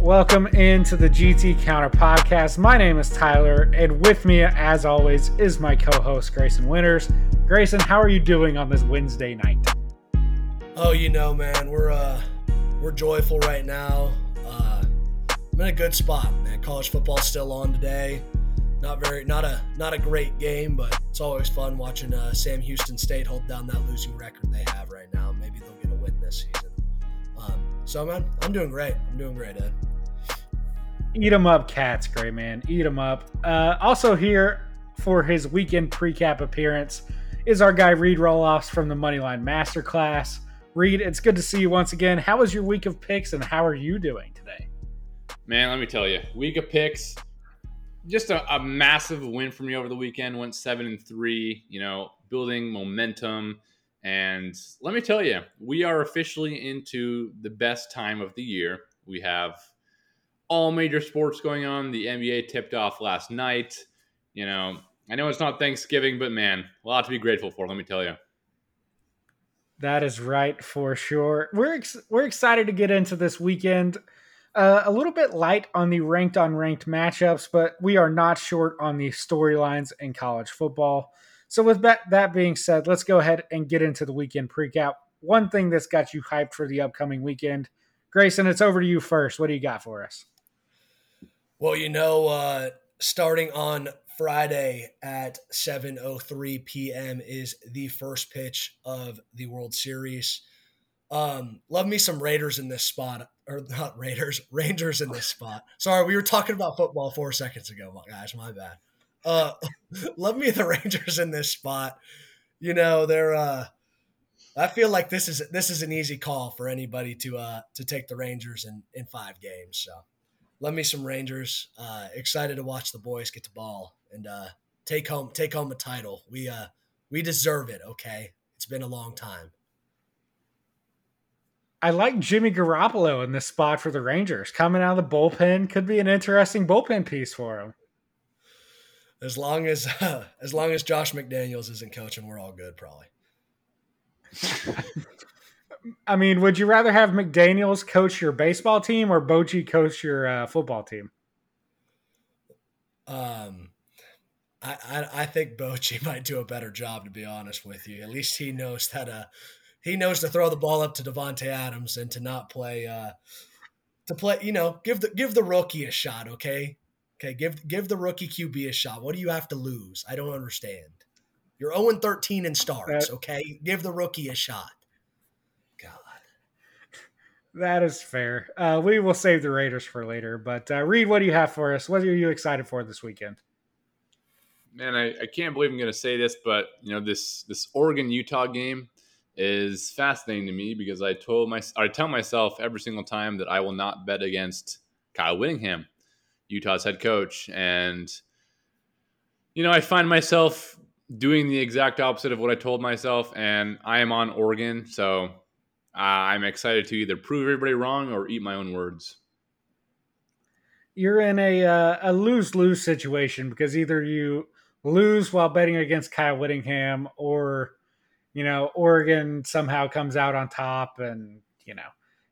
Welcome into the GT Counter podcast. My name is Tyler, and with me, as always, is my co host, Grayson Winters. Grayson, how are you doing on this Wednesday night? Oh, you know, man, we're uh, we're joyful right now. Uh, I'm in a good spot, man. College football's still on today. Not very, not a not a great game, but it's always fun watching uh, Sam Houston State hold down that losing record they have right now. Maybe they'll get a win this season. Um, so, man, I'm doing great. I'm doing great, Ed. Eat 'em up, cats, Gray man. Eat 'em up. Uh, also here for his weekend pre-cap appearance is our guy Reid Roelofs from the Moneyline Masterclass. Reid, it's good to see you once again. How was your week of picks, and how are you doing today? Man, let me tell you, week of picks, just a, a massive win for me over the weekend. Went seven and three. You know, building momentum. And let me tell you, we are officially into the best time of the year. We have all major sports going on. The NBA tipped off last night. You know, I know it's not Thanksgiving, but man, a lot to be grateful for. Let me tell you. That is right for sure. We're ex- we're excited to get into this weekend. Uh, a little bit light on the ranked on ranked matchups, but we are not short on the storylines in college football. So, with that, that being said, let's go ahead and get into the weekend precap. One thing that's got you hyped for the upcoming weekend, Grayson, it's over to you first. What do you got for us? Well, you know, uh, starting on Friday at 7:03 p.m. is the first pitch of the World Series. Um, love me some Raiders in this spot, or not Raiders, Rangers in this spot. Sorry, we were talking about football four seconds ago, guys. My bad. Uh, love me the Rangers in this spot. You know, they're. Uh, I feel like this is this is an easy call for anybody to uh to take the Rangers in in five games. So love me some Rangers. Uh, excited to watch the boys get the ball and uh, take home take home a title. We uh, we deserve it. Okay, it's been a long time. I like Jimmy Garoppolo in this spot for the Rangers. Coming out of the bullpen could be an interesting bullpen piece for him. As long as uh, as long as Josh McDaniels isn't coaching, we're all good, probably. I mean, would you rather have McDaniel's coach your baseball team or Bochy coach your uh, football team? Um, I, I, I think Bochy might do a better job, to be honest with you. At least he knows that uh, he knows to throw the ball up to Davante Adams and to not play uh, to play. You know, give the give the rookie a shot. Okay, okay, give give the rookie QB a shot. What do you have to lose? I don't understand. You're 0 13 in starts. Okay, give the rookie a shot. That is fair. Uh, we will save the Raiders for later. But uh, Reid, what do you have for us? What are you excited for this weekend? Man, I, I can't believe I'm going to say this, but you know this this Oregon Utah game is fascinating to me because I told my I tell myself every single time that I will not bet against Kyle Whittingham, Utah's head coach, and you know I find myself doing the exact opposite of what I told myself, and I am on Oregon, so I'm excited to either prove everybody wrong or eat my own words. You're in a uh, a lose lose situation because either you lose while betting against Kyle Whittingham, or you know Oregon somehow comes out on top, and you know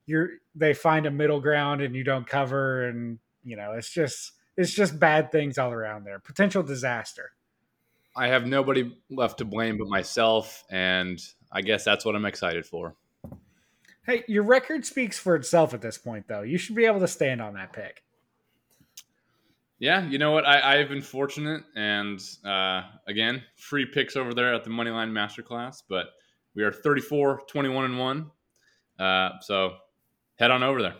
you're they find a middle ground and you don't cover, and you know it's just it's just bad things all around there. Potential disaster. I have nobody left to blame but myself, and I guess that's what I'm excited for. Hey, your record speaks for itself at this point, though. You should be able to stand on that pick. Yeah, you know what? I, I've been fortunate, and uh, again, free picks over there at the Moneyline Masterclass. But we are 34, 21, and 1. Uh, so head on over there.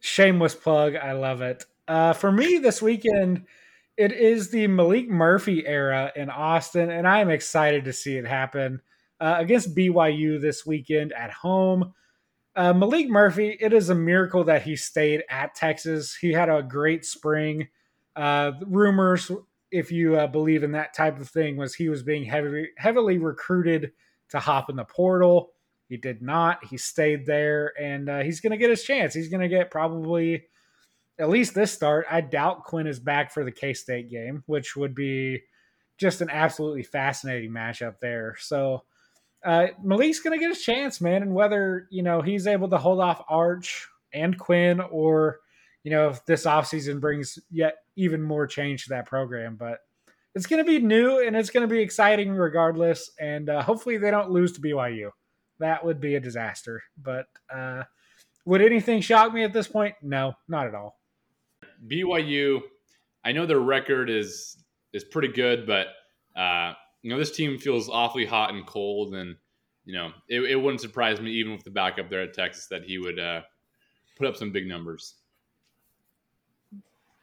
Shameless plug. I love it. Uh, for me this weekend, it is the Maalik Murphy era in Austin, and I am excited to see it happen uh, against BYU this weekend at home. Uh, Maalik Murphy, it is a miracle that he stayed at Texas. He had a great spring. Uh, rumors, if you uh, believe in that type of thing, was he was being heavily heavily recruited to hop in the portal. He did not. He stayed there, and uh, he's going to get his chance. He's going to get probably at least this start. I doubt Quinn is back for the K State game, which would be just an absolutely fascinating matchup there. So uh, Maalik's going to get his chance, man. And whether, you know, he's able to hold off Arch and Quinn, or you know, if this offseason brings yet even more change to that program. But it's going to be new and it's going to be exciting regardless. And uh, hopefully they don't lose to BYU. That would be a disaster. But uh, would anything shock me at this point? No, not at all. BYU, I know their record is is pretty good, but uh, you know this team feels awfully hot and cold, and you know it, it wouldn't surprise me even with the backup there at Texas that he would uh, put up some big numbers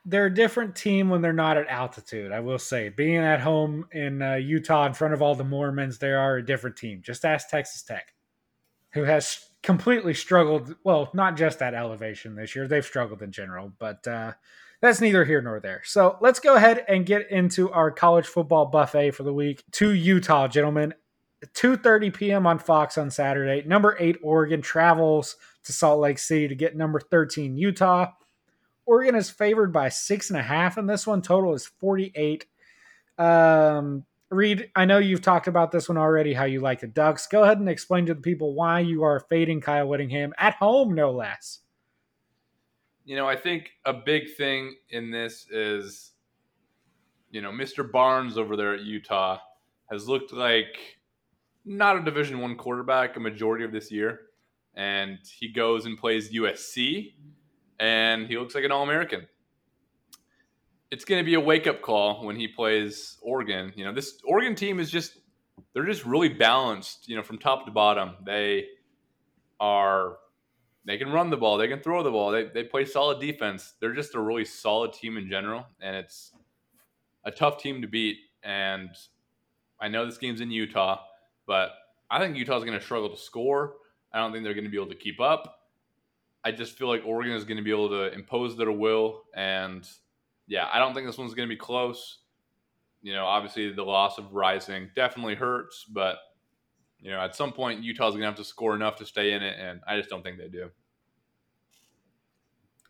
they're a different team when they're not at altitude. I will say, being at home in uh, Utah in front of all the Mormons, they are a different team. Just ask Texas Tech, who has completely struggled. Well, not just at elevation this year; they've struggled in general. But uh, that's neither here nor there. So let's go ahead and get into our college football buffet for the week. To Utah, gentlemen. 2:30 p.m. on Fox on Saturday. Number 8 Oregon travels to Salt Lake City to get number 13 Utah. Oregon is favored by six and a half in this one. Total is 48. Um, Reid, I know you've talked about this one already, how you like the Ducks. Go ahead and explain to the people why you are fading Kyle Whittingham at home, no less. You know, I think a big thing in this is, you know, Mr. Barnes over there at Utah has looked like not a Division One quarterback a majority of this year, and he goes and plays USC and he looks like an All American. It's going to be a wake up call when he plays Oregon. You know, this Oregon team is just, they're just really balanced, you know, from top to bottom. They are, they can run the ball, they can throw the ball, they, they play solid defense. They're just a really solid team in general, and it's a tough team to beat. And I know this game's in Utah, but I think Utah's going to struggle to score. I don't think they're going to be able to keep up. I just feel like Oregon is going to be able to impose their will. And yeah, I don't think this one's going to be close. You know, obviously the loss of Rising definitely hurts, but you know, at some point Utah's going to have to score enough to stay in it, and I just don't think they do.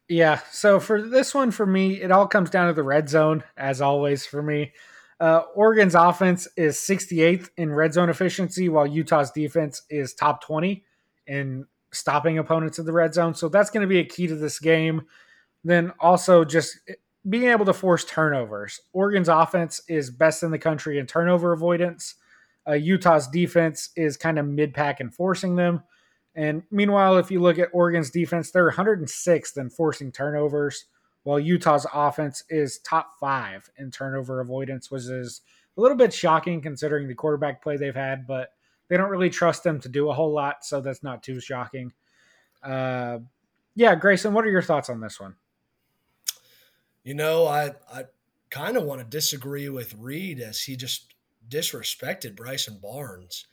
Yeah. So for this one, for me, it all comes down to the red zone, as always for me. Uh, Oregon's offense is 68th in red zone efficiency, while Utah's defense is top 20 in stopping opponents in the red zone. So that's going to be a key to this game. Then also just being able to force turnovers. Oregon's offense is best in the country in turnover avoidance. Uh, Utah's defense is kind of mid pack in forcing them. And meanwhile, if you look at Oregon's defense, they're 106th in forcing turnovers, while Utah's offense is top five in turnover avoidance, which is a little bit shocking considering the quarterback play they've had. But they don't really trust them to do a whole lot, so that's not too shocking. Uh, yeah, Grayson, what are your thoughts on this one? You know, I I kind of want to disagree with Reid as he just disrespected Bryson Barnes.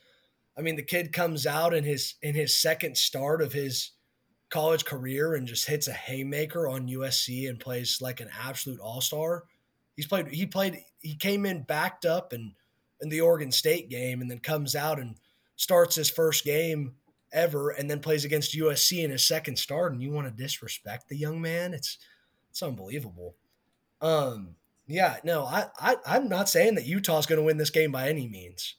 I mean, the kid comes out in his in his second start of his college career and just hits a haymaker on USC and plays like an absolute all-star. He's played he played he came in backed up and in the Oregon State game and then comes out and starts his first game ever and then plays against USC in his second start and you want to disrespect the young man it's it's unbelievable um yeah no I, I I'm not saying that Utah's going to win this game by any means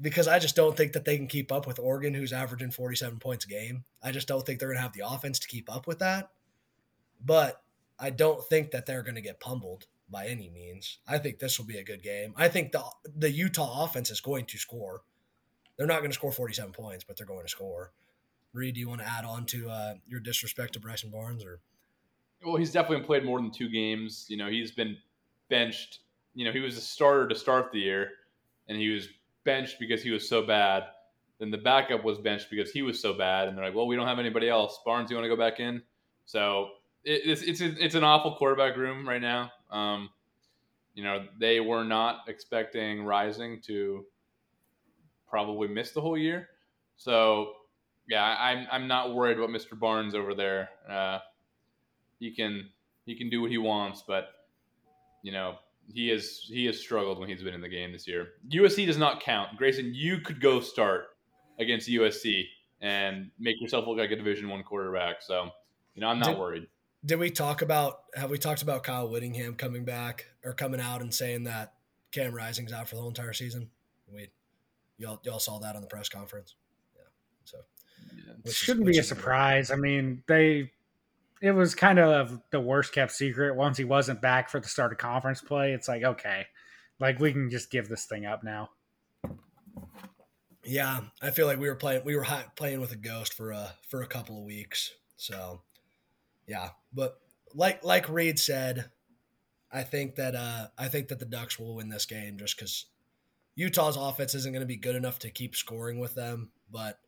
because I just don't think that they can keep up with Oregon who's averaging 47 points a game I just don't think they're going to have the offense to keep up with that but I don't think that they're going to get pummeled by any means. I think this will be a good game. I think the the Utah offense is going to score. They're not going to score 47 points, but they're going to score. Reid, do you want to add on to uh, your disrespect to Bryson Barnes or? Well, he's definitely played more than two games. You know, he's been benched. You know, he was a starter to start the year, and he was benched because he was so bad. Then the backup was benched because he was so bad, and they're like, "Well, we don't have anybody else. Barnes, you want to go back in?" So it, it's it's it's an awful quarterback room right now. Um, you know, they were not expecting Rising to probably miss the whole year. So, yeah, I'm I'm not worried about Mr. Barnes over there. Uh, he can he can do what he wants, but you know he is he has struggled when he's been in the game this year. USC does not count. Grayson, you could go start against USC and make yourself look like a Division One quarterback. So, you know, I'm not did, worried did we talk about have we talked about Kyle Whittingham coming back or coming out and saying that Cam Rising's out for the whole entire season? We y'all y'all saw that on the press conference. Yeah. So yeah. which shouldn't is, be a surprise. I mean, they it was kind of the worst kept secret once he wasn't back for the start of conference play. It's like, okay, like we can just give this thing up now. Yeah, I feel like we were playing we were playing with a ghost for a for a couple of weeks. So, yeah, but like like Reid said, I think that uh I think that the Ducks will win this game just because Utah's offense isn't going to be good enough to keep scoring with them, but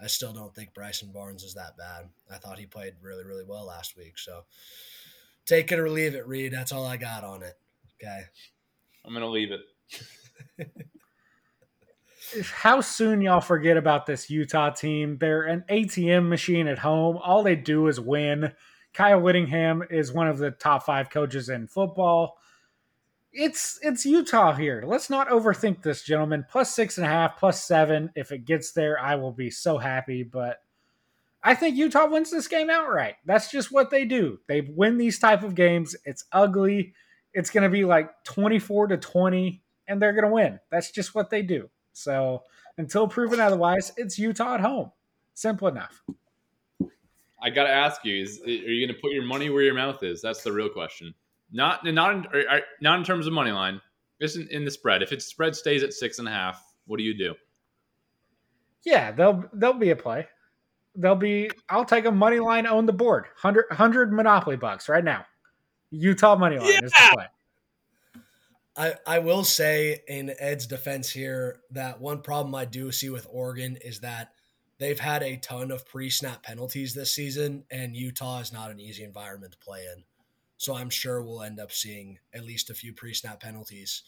I still don't think Bryson Barnes is that bad. I thought he played really, really well last week. So take it or leave it, Reid. That's all I got on it. Okay. I'm going to leave it. How soon y'all forget about this Utah team? They're an ATM machine at home. All they do is win. Kyle Whittingham is one of the top five coaches in football it's it's Utah here. Let's not overthink this, gentlemen. Plus six and a half, plus seven. If it gets there, I will be so happy. But I think Utah wins this game outright. That's just what they do. They win these type of games. It's ugly. It's going to be like 24 to 20 and they're going to win. That's just what they do. So, until proven otherwise, it's Utah at home. Simple enough. I got to ask you, is are you going to put your money where your mouth is? That's the real question. Not not in, not in terms of money line. Just in, in the spread. If its spread stays at six and a half, what do you do? Yeah, they'll they'll be a play. They'll be. I'll take a money line on the board. 100, 100 monopoly bucks right now. Utah money line yeah. is the play. I, I will say in Ed's defense here that one problem I do see with Oregon is that they've had a ton of pre snap penalties this season, and Utah is not an easy environment to play in. So I'm sure we'll end up seeing at least a few pre snap penalties.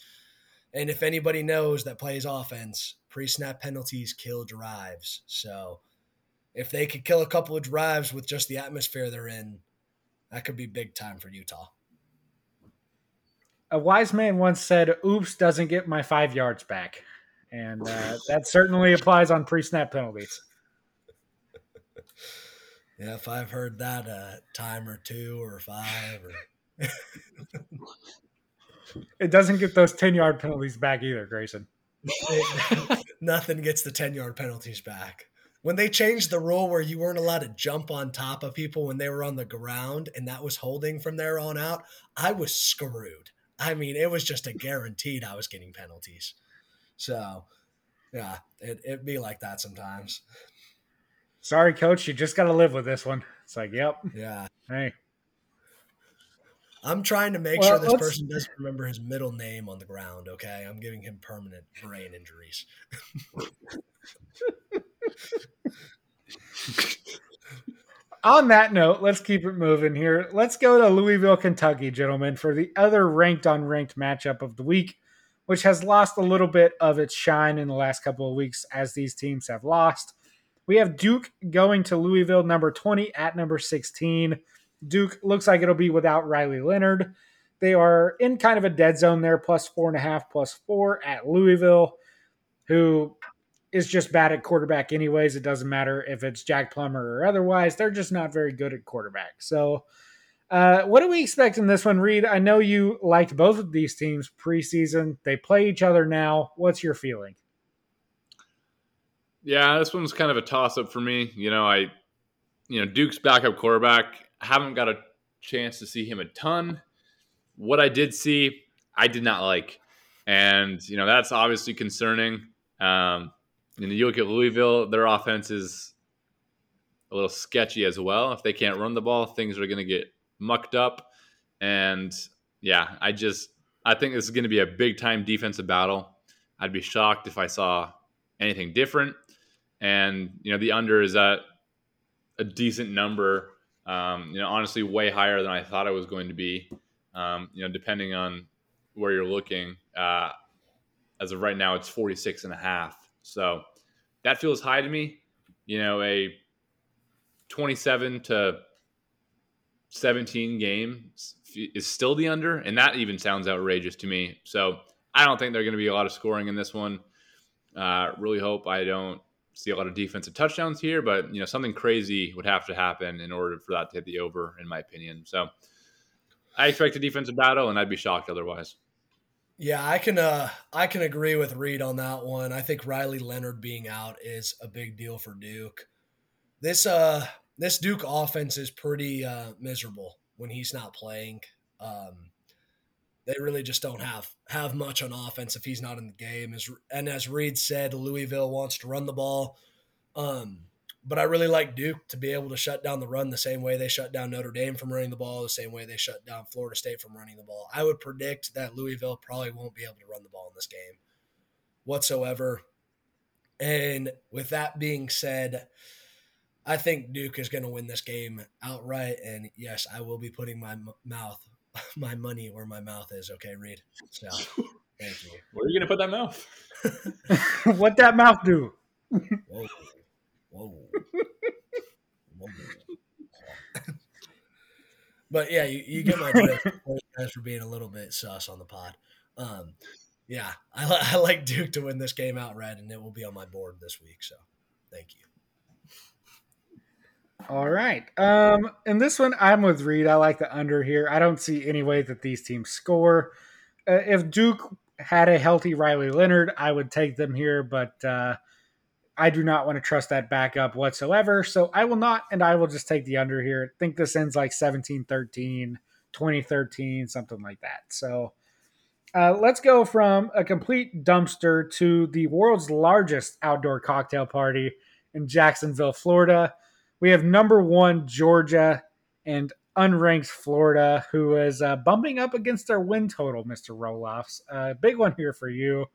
And if anybody knows that plays offense, pre snap penalties kill drives. So if they could kill a couple of drives with just the atmosphere they're in, that could be big time for Utah. A wise man once said, Oops doesn't get my five yards back. And uh, that certainly applies on pre snap penalties. Yeah, if I've heard that a time or two or five or It doesn't get those 10 yard penalties back either, Grayson. nothing gets the 10 yard penalties back. When they changed the rule where you weren't allowed to jump on top of people when they were on the ground and that was holding from there on out, I was screwed. I mean, it was just a guaranteed I was getting penalties. So, yeah, it, it'd be like that sometimes sorry, coach, you just got to live with this one. It's like, yep. Yeah. Hey. I'm trying to make well, sure this person doesn't remember his middle name on the ground, okay? I'm giving him permanent brain injuries. on that note, let's keep it moving here. Let's go to Louisville, Kentucky, gentlemen, for the other ranked on ranked matchup of the week, which has lost a little bit of its shine in the last couple of weeks as these teams have lost. We have Duke going to Louisville, number 20 at number 16. Duke looks like it'll be without Riley Leonard. They are in kind of a dead zone there, plus four and a half, plus four at Louisville, who is just bad at quarterback, anyways. It doesn't matter if it's Jack Plummer or otherwise. They're just not very good at quarterback. So, uh, what do we expect in this one, Reid? I know you liked both of these teams preseason. They play each other now. What's your feeling? Yeah, this one's kind of a toss up for me. You know, I, you know, Duke's backup quarterback. Haven't got a chance to see him a ton. What I did see, I did not like, and you know that's obviously concerning. Um, and you look at Louisville; their offense is a little sketchy as well. If they can't run the ball, things are going to get mucked up. And yeah, I just I think this is going to be a big time defensive battle. I'd be shocked if I saw anything different and you know the under is at a decent number. Um, you know, honestly, way higher than I thought it was going to be. Um, you know, depending on where you're looking. Uh, as of right now, it's 46 and a half. So that feels high to me. You know, a 27 to 17 game is still the under, and that even sounds outrageous to me. So I don't think there's going to be a lot of scoring in this one. Uh, really hope I don't see a lot of defensive touchdowns here, but you know something crazy would have to happen in order for that to hit the over, in my opinion. So I expect a defensive battle, and I'd be shocked otherwise. Yeah, I can uh, I can agree with Reid on that one. I think Riley Leonard being out is a big deal for Duke. this uh this Duke offense is pretty uh, miserable when he's not playing. Um, they really just don't have have much on offense if he's not in the game. As and as Reid said, Louisville wants to run the ball. Um, but I really like Duke to be able to shut down the run the same way they shut down Notre Dame from running the ball, the same way they shut down Florida State from running the ball. I would predict that Louisville probably won't be able to run the ball in this game whatsoever. And with that being said, I think Duke is going to win this game outright. And yes, I will be putting my mouth, my money where my mouth is. Okay, Reid. So, thank you. Where are you going to put that mouth? what that mouth do? Whoa. Whoa. Whoa. but yeah, you, you get my drift. Guys for being a little bit sus on the pod. Um, yeah, I, I like Duke to win this game outright, and it will be on my board this week. So, thank you. All right. Um, in this one, I'm with Reid. I like the under here. I don't see any way that these teams score. Uh, if Duke had a healthy Riley Leonard, I would take them here, but uh, I do not want to trust that backup whatsoever. So I will not, and I will just take the under here. I think this ends like 17 13, 2013, something like that. So uh, let's go from a complete dumpster to the world's largest outdoor cocktail party in Jacksonville, Florida. We have number one Georgia and unranked Florida, who is uh, bumping up against their win total, Mr. Roelofs. Uh, big one here for you.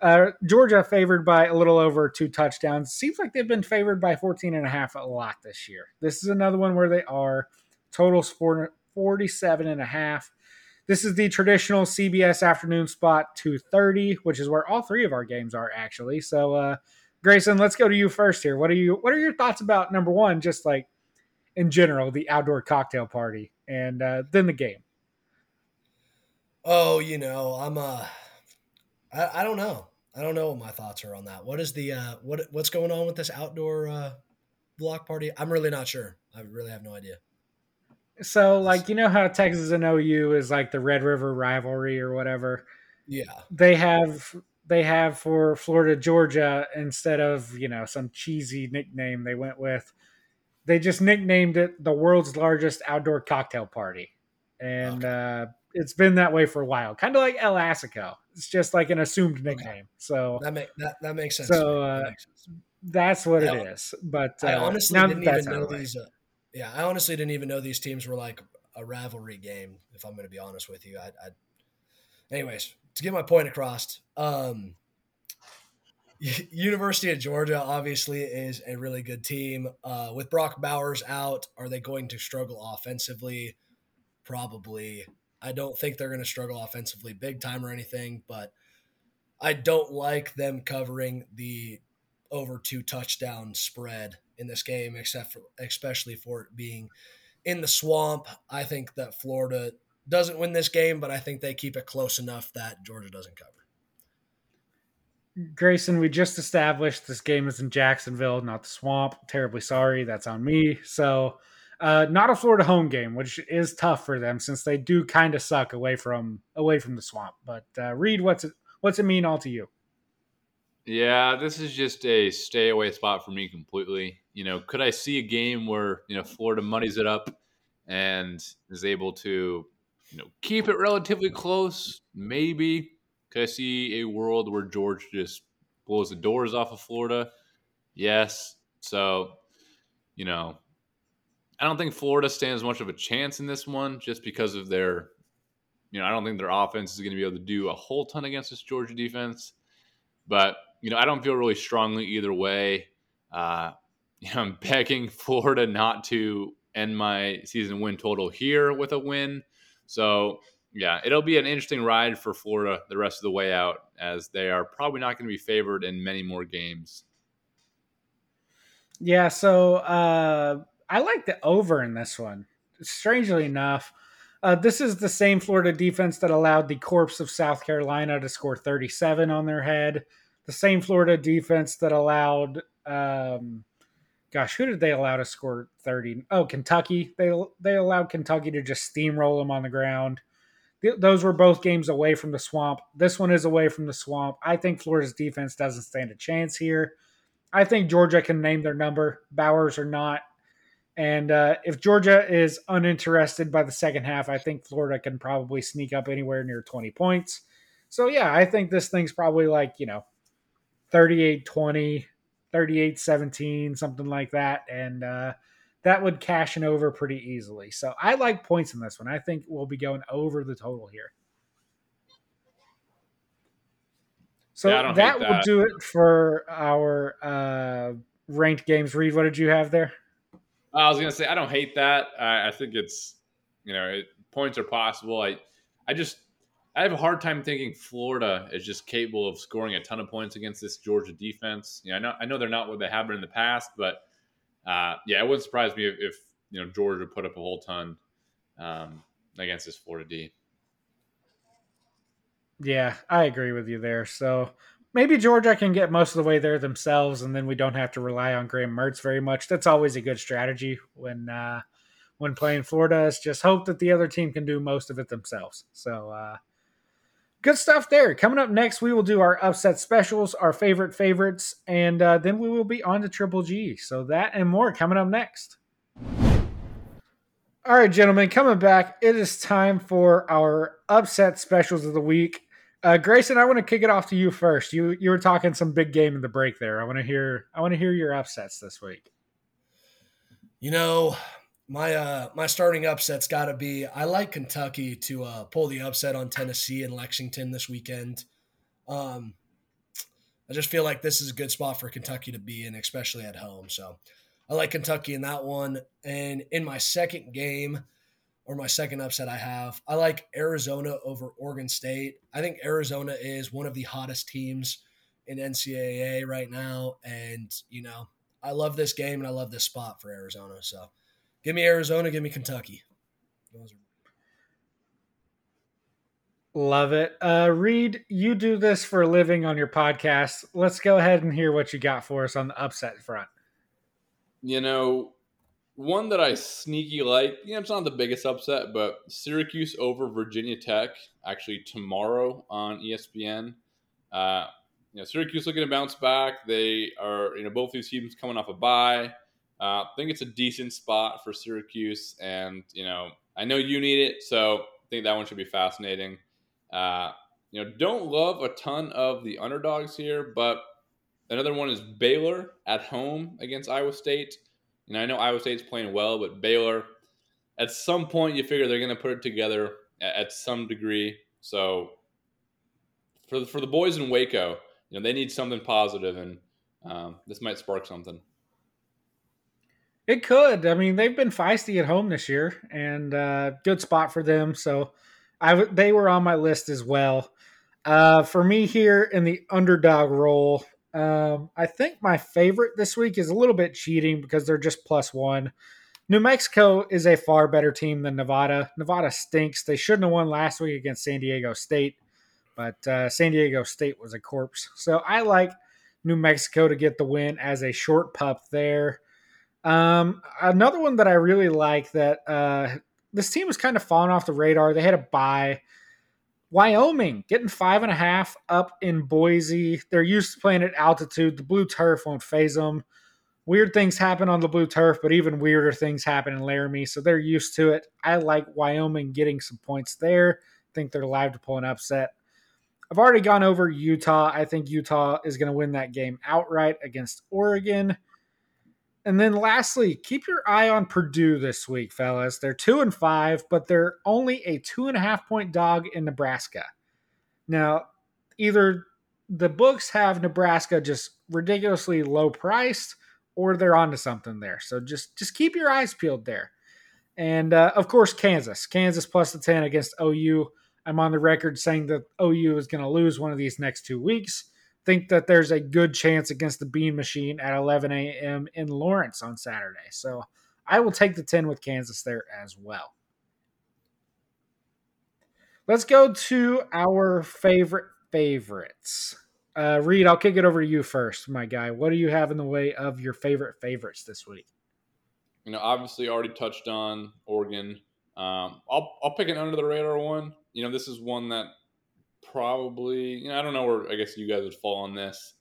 Uh, Georgia favored by a little over two touchdowns. Seems like they've been favored by 14 and a half a lot this year. This is another one where they are. Totals 47 and a half. This is the traditional CBS afternoon spot 230, which is where all three of our games are actually. So uh, Grayson, let's go to you first here. What are you what are your thoughts about number one, just like in general, the outdoor cocktail party, and uh, then the game? Oh, you know, I'm uh I, I don't know. I don't know what my thoughts are on that. What is the uh what what's going on with this outdoor uh block party? I'm really not sure. I really have no idea. So, like, you know how Texas and OU is like the Red River rivalry or whatever. Yeah, they have they have for Florida Georgia instead of you know some cheesy nickname they went with. They just nicknamed it the world's largest outdoor cocktail party, and okay. uh, it's been that way for a while. Kind of like El Assico. It's just like an assumed nickname. Okay. So that make that, that makes sense. So uh, makes sense. that's what it is. But uh, I honestly didn't even know these. Uh, yeah, I honestly didn't even know these teams were like a rivalry game. If I'm going to be honest with you, I, I anyways, to get my point across, um, University of Georgia obviously is a really good team. Uh, with Brock Bowers out, are they going to struggle offensively? Probably. I don't think they're going to struggle offensively big time or anything, but I don't like them covering the over two touchdown spread in this game, except for especially for it being in the swamp. I think that Florida doesn't win this game, but I think they keep it close enough that Georgia doesn't cover. Grayson, we just established this game is in Jacksonville, not the swamp. Terribly sorry, that's on me. So, uh, not a Florida home game, which is tough for them since they do kind of suck away from away from the swamp. But uh, Reid, what's it what's it mean all to you? Yeah, this is just a stay away spot for me completely. You know, could I see a game where you know Florida muddies it up and is able to you know, keep it relatively close. Maybe could I see a world where George just blows the doors off of Florida? Yes. So, you know, I don't think Florida stands much of a chance in this one just because of their, you know, I don't think their offense is going to be able to do a whole ton against this Georgia defense. But, you know, I don't feel really strongly either way. Uh, you know, I'm begging Florida not to end my season win total here with a win. So yeah, it'll be an interesting ride for Florida the rest of the way out, as they are probably not going to be favored in many more games. Yeah, so uh, I like the over in this one. Strangely enough, uh, this is the same Florida defense that allowed the corpse of South Carolina to score 37 on their head. The same Florida defense that allowed um, gosh, who did they allow to score 30? Oh, Kentucky. They they allowed Kentucky to just steamroll them on the ground. Th- those were both games away from the swamp. This one is away from the swamp. I think Florida's defense doesn't stand a chance here. I think Georgia can name their number. Bowers or not. And uh, if Georgia is uninterested by the second half, I think Florida can probably sneak up anywhere near 20 points. So, yeah, I think this thing's probably like, you know, 38 20, 38 17, something like that. And uh, that would cash in over pretty easily. So, I like points in this one. I think we'll be going over the total here. So yeah, that, will do it for our uh, ranked games. Reid, what did you have there? I was gonna say I don't hate that. I, I think it's you know it, points are possible. I I just I have a hard time thinking Florida is just capable of scoring a ton of points against this Georgia defense. Know, I know I know they're not what they have been in the past, but uh, yeah, it wouldn't surprise me if, if, you know Georgia put up a whole ton um, against this Florida D. Yeah, I agree with you there. So maybe Georgia can get most of the way there themselves, and then we don't have to rely on Graham Mertz very much. That's always a good strategy when uh, when playing Florida. Is just hope that the other team can do most of it themselves. So uh, good stuff there. Coming up next, we will do our upset specials, our favorite favorites, and uh, then we will be on to Triple G. So that and more coming up next. All right, gentlemen, coming back. It is time for our upset specials of the week. Uh, Grayson, I want to kick it off to you first. You you were talking some big game in the break there. I want to hear I want to hear your upsets this week. You know, my uh my starting upset's got to be I like Kentucky to uh, pull the upset on Tennessee and Lexington this weekend. Um, I just feel like this is a good spot for Kentucky to be in, especially at home. So I like Kentucky in that one. And in my second game, or my second upset I have, I like Arizona over Oregon State. I think Arizona is one of the hottest teams in NCAA right now. And, you know, I love this game and I love this spot for Arizona. So give me Arizona, give me Kentucky. Love it. Uh, Reid, you do this for a living on your podcast. Let's go ahead and hear what you got for us on the upset front you know, one that I sneaky like, you know, it's not the biggest upset, but Syracuse over Virginia Tech actually tomorrow on ESPN. Uh, you know, Syracuse looking to bounce back. They are, you know, both these teams coming off a bye. Uh, I think it's a decent spot for Syracuse, and you know, I know you need it, so I think that one should be fascinating. Uh, you know, don't love a ton of the underdogs here, but Another one is Baylor at home against Iowa State. And I know Iowa State's playing well, but Baylor, at some point, you figure they're going to put it together at, some degree. So for the, for the boys in Waco, you know they need something positive, and um, this might spark something. It could. I mean, they've been feisty at home this year, and uh, good spot for them. So, I they were on my list as well. Uh, for me here in the underdog role, um, I think my favorite this week is a little bit cheating because they're just plus one. New Mexico is a far better team than Nevada. Nevada stinks. They shouldn't have won last week against San Diego State, but uh, San Diego State was a corpse. So I like New Mexico to get the win as a short pup there. Um, another one that I really like that uh, this team was kind of falling off the radar. They had a bye. Wyoming getting five and a half up in Boise. They're used to playing at altitude. The blue turf won't phase them. Weird things happen on the blue turf, but even weirder things happen in Laramie, so they're used to it. I like Wyoming getting some points there. I think they're live to pull an upset. I've already gone over Utah. I think Utah is going to win that game outright against Oregon. And then lastly, keep your eye on Purdue this week, fellas. They're two and five, but they're only a two and a half point dog in Nebraska. Now, either the books have Nebraska just ridiculously low priced, or they're onto something there. So just just keep your eyes peeled there. And uh, of course, Kansas, Kansas plus the ten against OU. I'm on the record saying that OU is going to lose one of these next two weeks think that there's a good chance against the Bean Machine at 11 a.m. in Lawrence on Saturday. So I will take the 10 with Kansas there as well. Let's go to our favorite favorites. Uh, Reid, I'll kick it over to you first, my guy. What do you have in the way of your favorite favorites this week? You know, obviously, already touched on Oregon. Um, I'll I'll pick an under the radar one. You know, this is one that probably, you know, I don't know where I guess you guys would fall on this.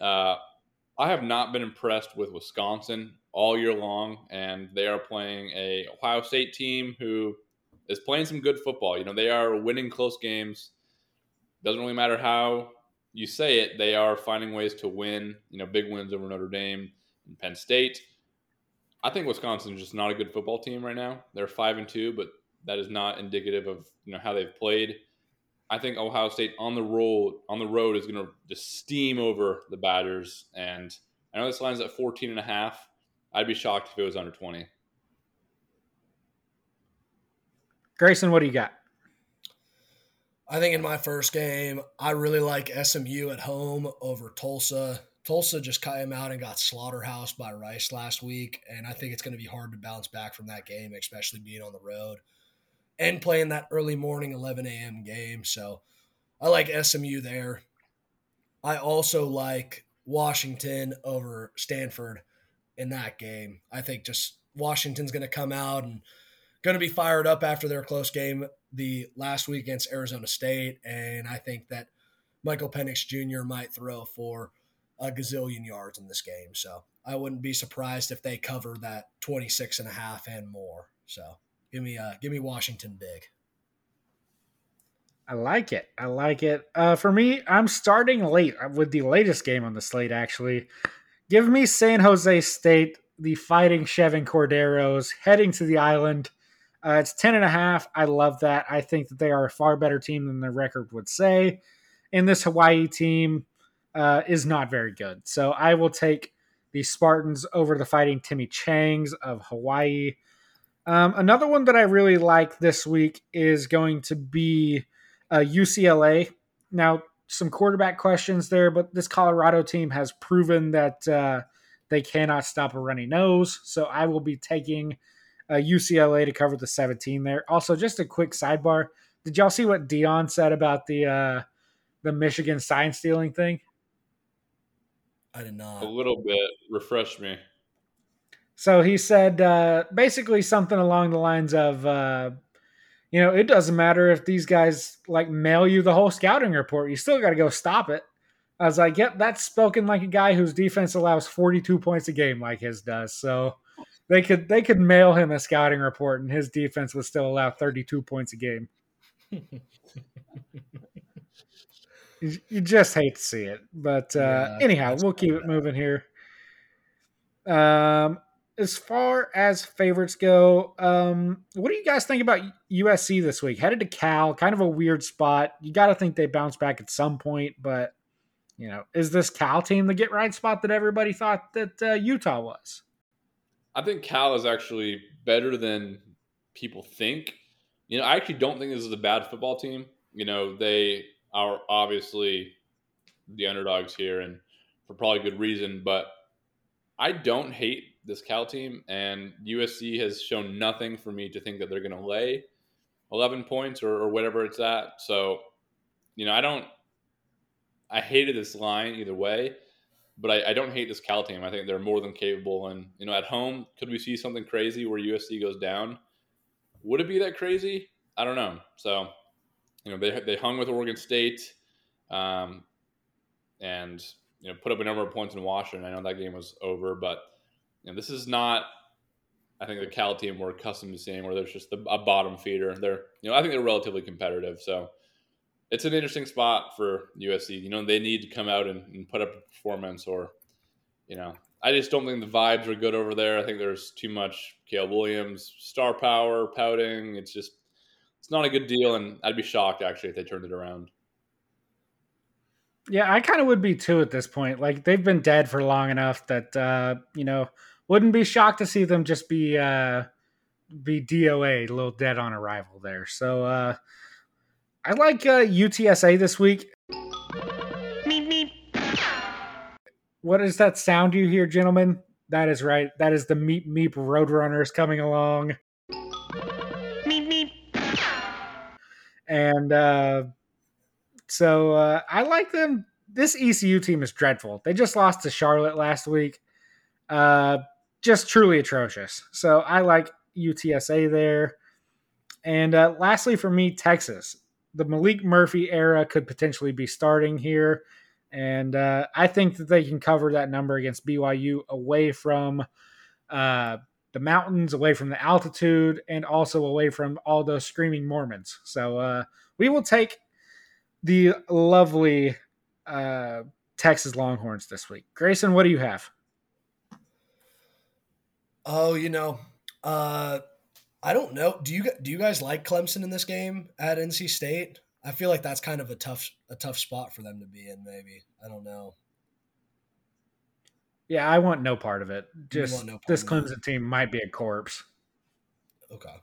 Uh, I have not been impressed with Wisconsin all year long, and they are playing a Ohio State team who is playing some good football. You know, they are winning close games. Doesn't really matter how you say it; they are finding ways to win. You know, big wins over Notre Dame and Penn State. I think Wisconsin is just not a good football team right now. They're five and two, but that is not indicative of you know how they've played. I think Ohio State on the road on the road is going to just steam over the Badgers. And I know this line's at 14 and a half. I'd be shocked if it was under 20. Grayson, what do you got? I think in my first game, I really like SMU at home over Tulsa. Tulsa just came out and got slaughterhoused by Rice last week, and I think it's going to be hard to bounce back from that game, especially being on the road and playing that early morning 11 a.m. game. So I like SMU there. I also like Washington over Stanford in that game. I think just Washington's going to come out and going to be fired up after their close game the last week against Arizona State. And I think that Michael Penix Jr. might throw for a gazillion yards in this game. So I wouldn't be surprised if they cover that 26 and a half and more. So Give me uh give me Washington big. I like it. I like it. Uh, for me, I'm starting late uh, with the latest game on the slate. Actually, give me San Jose State, the Fighting Chevan Cordeiros, heading to the island. Uh, it's ten and a half. I love that. I think that they are a far better team than their record would say. And this Hawaii team uh, is not very good. So I will take the Spartans over the Fighting Timmy Changs of Hawaii. Um, another one that I really like this week is going to be uh, UCLA. Now, some quarterback questions there, but this Colorado team has proven that uh, they cannot stop a runny nose. So I will be taking uh, UCLA to cover the 17 there. Also, just a quick sidebar: Did y'all see what Deion said about the uh, the Michigan sign stealing thing? I did not. A little bit. Refresh me. So he said uh, basically something along the lines of, uh, you know, it doesn't matter if these guys like mail you the whole scouting report. You still got to go stop it. I was like, yep, that's spoken like a guy whose defense allows 42 points a game like his does. So they could they could mail him a scouting report and his defense would still allow 32 points a game. you, just hate to see it. But uh, yeah, anyhow, we'll keep it moving here. Um, as far as favorites go, um, what do you guys think about USC this week? Headed to Cal, kind of a weird spot. You got to think they bounce back at some point, but you know, is this Cal team the get right spot that everybody thought that uh, Utah was? I think Cal is actually better than people think. You know, I actually don't think this is a bad football team. You know, they are obviously the underdogs here, and for probably good reason. But I don't hate this Cal team, and USC has shown nothing for me to think that they're going to lay 11 points or, or, whatever it's at. So, you know, I don't, I hated this line either way, but I, I, don't hate this Cal team. I think they're more than capable. And, you know, at home, could we see something crazy where USC goes down? Would it be that crazy? I don't know. So, you know, they, they hung with Oregon State um, and, you know, put up a number of points in Washington. I know that game was over, but know, this is not. I think the Cal team we're accustomed to seeing, where there's just a, a bottom feeder. They're, you know, I think they're relatively competitive. So it's an interesting spot for USC. You know, they need to come out and, and put up a performance, or, you know, I just don't think the vibes are good over there. I think there's too much Caleb Williams star power pouting. It's just it's not a good deal, and I'd be shocked actually if they turned it around. Yeah, I kind of would be too at this point. Like they've been dead for long enough that uh, you know wouldn't be shocked to see them just be uh, be DOA, a little dead on arrival there. So uh, I like uh, UTSA this week. Meep, meep. What is that sound you hear, gentlemen? That is right. That is the Meep Meep Roadrunners coming along. Meep Meep. And uh, so uh, I like them. This ECU team is dreadful. They just lost to Charlotte last week. Uh, just truly atrocious. So I like UTSA there. And uh, lastly, for me, Texas. The Maalik Murphy era could potentially be starting here. And uh, I think that they can cover that number against BYU away from uh, the mountains, away from the altitude, and also away from all those screaming Mormons. So uh, we will take the lovely uh, Texas Longhorns this week. Grayson, what do you have? Oh, you know, uh, I don't know. Do you do you guys like Clemson in this game at NC State? I feel like that's kind of a tough a tough spot for them to be in. Maybe I don't know. Yeah, I want no part of it. Just no this Clemson team might be a corpse. Okay,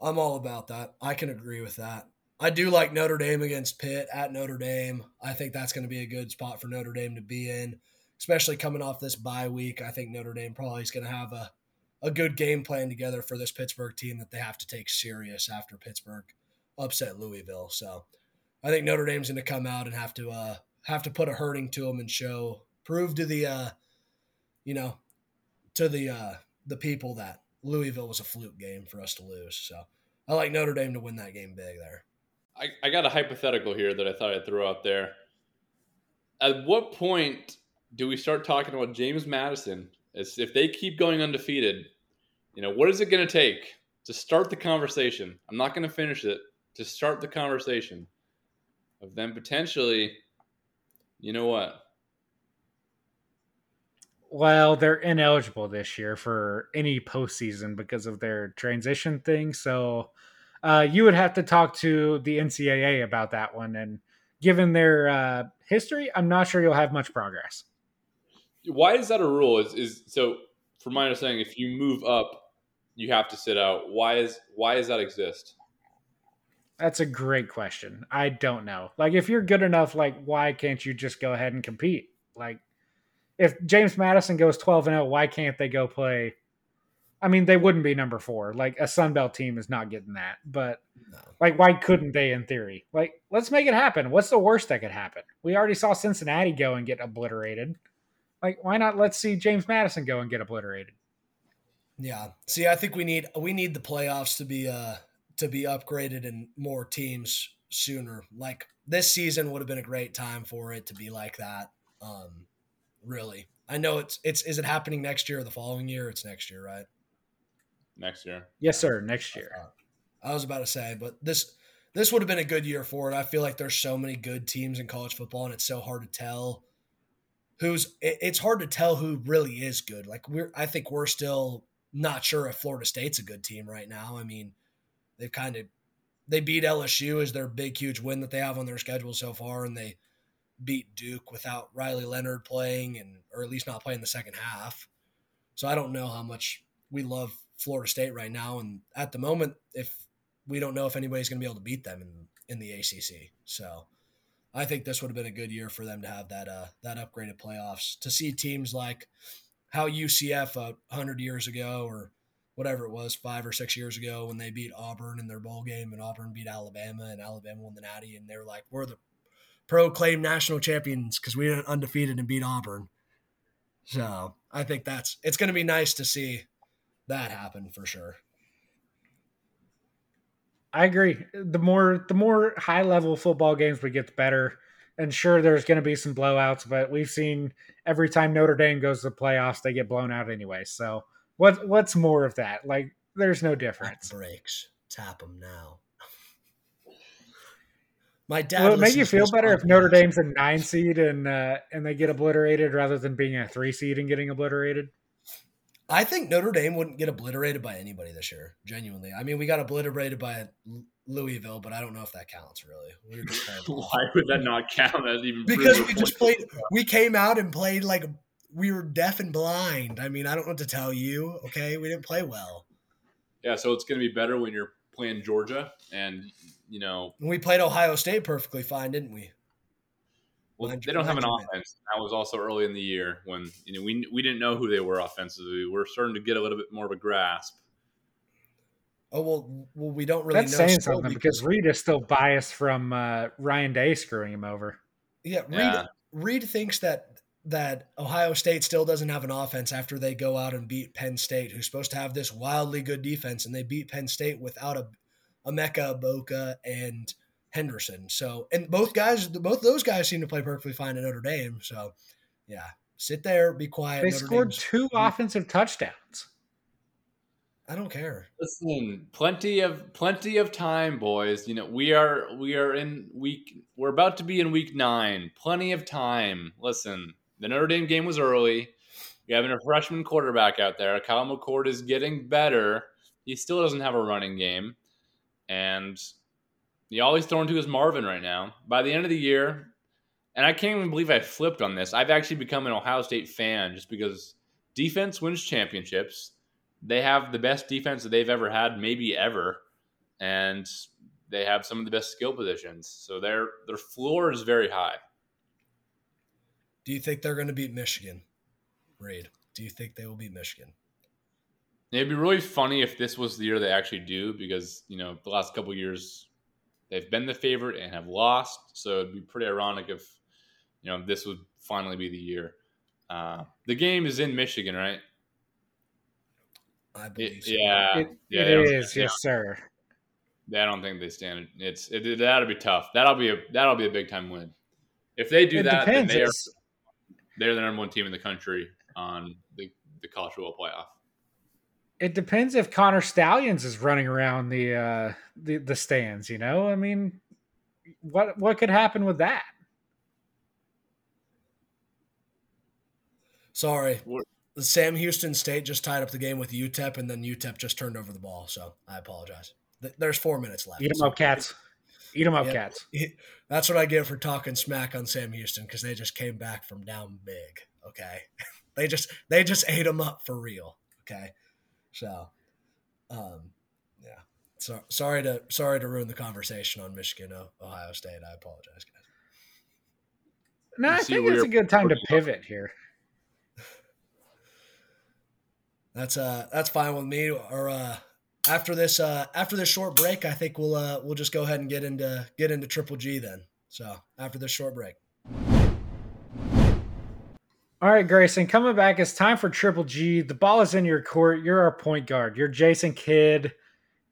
I'm all about that. I can agree with that. I do like Notre Dame against Pitt at Notre Dame. I think that's going to be a good spot for Notre Dame to be in, especially coming off this bye week. I think Notre Dame probably is going to have a a good game plan together for this Pittsburgh team that they have to take serious after Pittsburgh upset Louisville. So I think Notre Dame's going to come out and have to uh, have to put a hurting to them and show prove to the uh, you know to the uh, the people that Louisville was a fluke game for us to lose. So I like Notre Dame to win that game big there. I, I got a hypothetical here that I thought I'd throw out there. At what point do we start talking about James Madison as if they keep going undefeated, you know, what is it going to take to start the conversation? I'm not going to finish it. To start the conversation of them potentially, you know what? Well, they're ineligible this year for any postseason because of their transition thing. So uh, you would have to talk to the NCAA about that one. And given their uh, history, I'm not sure you'll have much progress. Why is that a rule? Is is so? From my understanding, if you move up, you have to sit out. Why is why does that exist? That's a great question. I don't know. Like, if you're good enough, like, why can't you just go ahead and compete? Like, if James Madison goes 12 and 0, why can't they go play? I mean, they wouldn't be number four. Like, a Sun Belt team is not getting that. But, no. like, why couldn't they in theory? Like, let's make it happen. What's the worst that could happen? We already saw Cincinnati go and get obliterated. Like, why not let's see James Madison go and get obliterated? Yeah. See, I think we need we need the playoffs to be uh to be upgraded and more teams sooner. Like this season would have been a great time for it to be like that. Um really. I know it's it's is it happening next year or the following year? It's next year, right? Next year. Yes, sir. Next year. I was about to say, but this this would have been a good year for it. I feel like there's so many good teams in college football, and it's so hard to tell who's it's hard to tell who really is good. Like we're I think we're still not sure if Florida State's a good team right now. I mean, they've kind of they beat LSU as their big huge win that they have on their schedule so far and they beat Duke without Riley Leonard playing and or at least not playing the second half. So I don't know how much we love Florida State right now and at the moment if we don't know if anybody's going to be able to beat them in in the ACC. So I think this would have been a good year for them to have that uh, that upgraded playoffs to see teams like how UCF a uh, hundred years ago or whatever it was five or six years ago when they beat Auburn in their bowl game and Auburn beat Alabama and Alabama won the Natty and they were like we're the proclaimed national champions because we went undefeated and beat Auburn. So I think that's it's going to be nice to see that happen for sure. I agree. The more the more high level football games we get, the better. And sure, there's going to be some blowouts, but we've seen every time Notre Dame goes to the playoffs, they get blown out anyway. So what what's more of that? Like, there's no difference. breaks. Tap them now. My dad. Will it make you feel better if Notre Dame's a nine seed and uh, and they get obliterated rather than being a three seed and getting obliterated? I think Notre Dame wouldn't get obliterated by anybody this year. Genuinely, I mean, we got obliterated by Louisville, but I don't know if that counts really. We Why would that not count? As even because we just played. We came out and played like we were deaf and blind. I mean, I don't know what to tell you. Okay, we didn't play well. Yeah, so it's going to be better when you're playing Georgia, and you know we played Ohio State perfectly fine, didn't we? Well, they don't have an offense. That was also early in the year when you know we we didn't know who they were offensively. We're starting to get a little bit more of a grasp. Oh well, well we don't really. That's saying something because, because Reid is still biased from uh, Ryan Day screwing him over. Yeah, Reid. Yeah. Reid thinks that that Ohio State still doesn't have an offense after they go out and beat Penn State, who's supposed to have this wildly good defense, and they beat Penn State without a Emeka Egbuka and Henderson. So, and both guys, both those guys seem to play perfectly fine at Notre Dame. So, yeah, sit there, be quiet. They Notre scored Dame's- two offensive touchdowns. I don't care. Listen, plenty of plenty of time, boys. You know, we are we are in week we're about to be in week nine. Plenty of time. Listen, the Notre Dame game was early. You having a freshman quarterback out there. Kyle McCord is getting better. He still doesn't have a running game. And he always throwing to his Marvin right now. By the end of the year, and I can't even believe I flipped on this. I've actually become an Ohio State fan just because defense wins championships they have the best defense that they've ever had, maybe ever, and they have some of the best skill positions. So their their floor is very high. Do you think they're going to beat Michigan? Reid, do you think they will beat Michigan? It'd be really funny if this was the year they actually do, because you know the last couple years they've been the favorite and have lost. So it'd be pretty ironic if you know this would finally be the year. Uh, the game is in Michigan, right? I It- so. yeah, It, yeah, it they yeah. yes, sir. I don't think they stand. it. It's it, that'll be tough. That'll be a that'll be a big time win. If they do it that, depends. then they are they're the number one team in the country on the, the college football playoff. It depends if Connor Stalions is running around the uh the, the stands, you know? I mean what what could happen with that? Sorry. What- Sam Houston State just tied up the game with UTEP, and then UTEP just turned over the ball. So I apologize. There's four minutes left. Eat 'em So up, cats. Eat 'em up, Yeah. cats. That's what I get for talking smack on Sam Houston because they just came back from down big. Okay, they just they just ate them up for real. Okay, so um, yeah. So sorry to sorry to ruin the conversation on Michigan Ohio State. I apologize, guys. No, You I think it's a good time to pivot here. That's uh that's fine with me. Or uh, after this uh after this short break, I think we'll uh we'll just go ahead and get into get into Triple G then. So after this short break. All right, Grayson, coming back. It's time for Triple G. The ball is in your court. You're our point guard. You're Jason Kidd.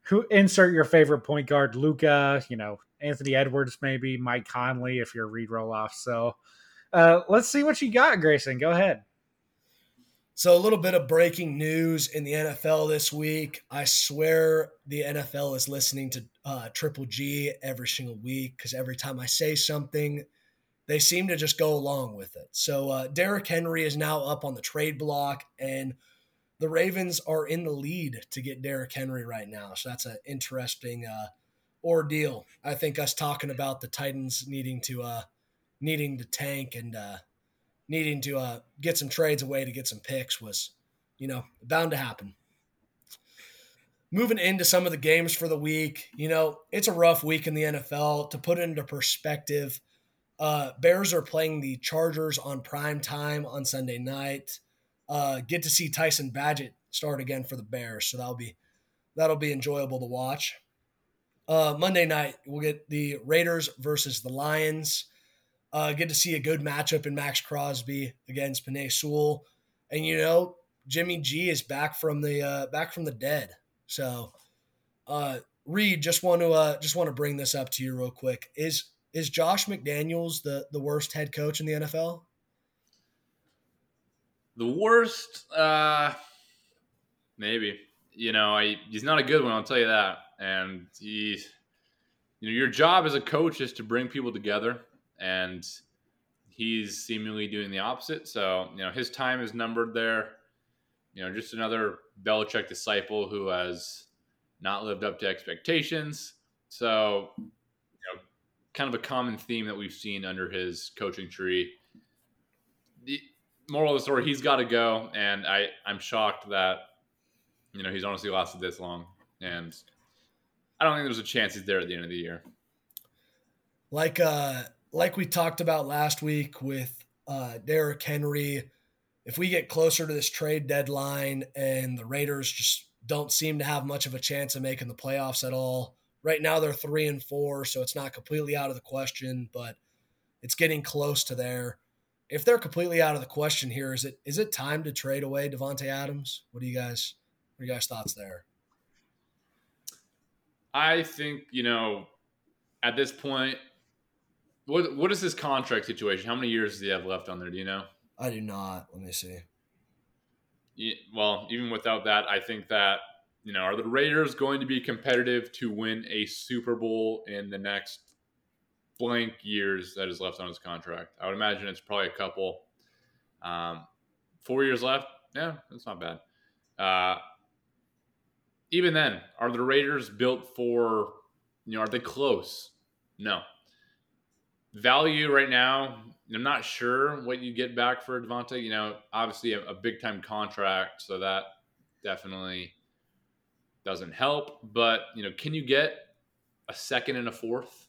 Who insert your favorite point guard? Luka, you know, Anthony Edwards, maybe Mike Conley if you're Reid Roelofs. So uh, let's see what you got, Grayson. Go ahead. So a little bit of breaking news in the NFL this week. I swear the NFL is listening to uh, Triple G every single week because every time I say something, they seem to just go along with it. So uh, Derrick Henry is now up on the trade block, and the Ravens are in the lead to get Derrick Henry right now. So that's an interesting uh, ordeal. I think us talking about the Titans needing to uh, needing to tank and uh, needing to uh, get some trades away to get some picks was, you know, bound to happen. Moving into some of the games for the week, you know, it's a rough week in the NFL. To put into perspective, uh, Bears are playing the Chargers on prime time on Sunday night. Uh, get to see Tyson Bagent start again for the Bears, so that'll be that'll be enjoyable to watch. Uh, Monday night we'll get the Raiders versus the Lions. Uh, get to see a good matchup in Maxx Crosby against Penei Sewell, and you know Jimmy G is back from the uh, back from the dead. So, uh, Reid, just want to uh, just want to bring this up to you real quick. Is is Josh McDaniels the the worst head coach in the NFL? The worst, uh, maybe. You know, I, he's not a good one. I'll tell you that. And he, you know, your job as a coach is to bring people together, and he's seemingly doing the opposite. So, you know, his time is numbered there. You know, just another Belichick disciple who has not lived up to expectations. So, kind of a common theme that we've seen under his coaching tree. The moral of the story, he's got to go, and I I'm shocked that you know he's honestly lasted this long, and I don't think there's a chance he's there at the end of the year. Like uh like we talked about last week with uh Derrick Henry, if we get closer to this trade deadline and the Raiders just don't seem to have much of a chance of making the playoffs at all. Right now they're 3 and 4, so it's not completely out of the question, but it's getting close to there. If they're completely out of the question here, is it is it time to trade away Davante Adams? What do you guys what are you guys thoughts there? I think you know at this point, what what is this contract situation? How many years does he have left on there? Do you know? I do not. Let me see. Yeah, well, even without that, I think that you know, are the Raiders going to be competitive to win a Super Bowl in the next blank years that is left on his contract? I would imagine it's probably a couple. Um, four years left. Yeah, that's not bad. Uh, even then, are the Raiders built for? You know, are they close? No. Value right now, I'm not sure what you get back for Davante. You know, obviously a, a big time contract, so that definitely doesn't help. But you know, can you get a second and a fourth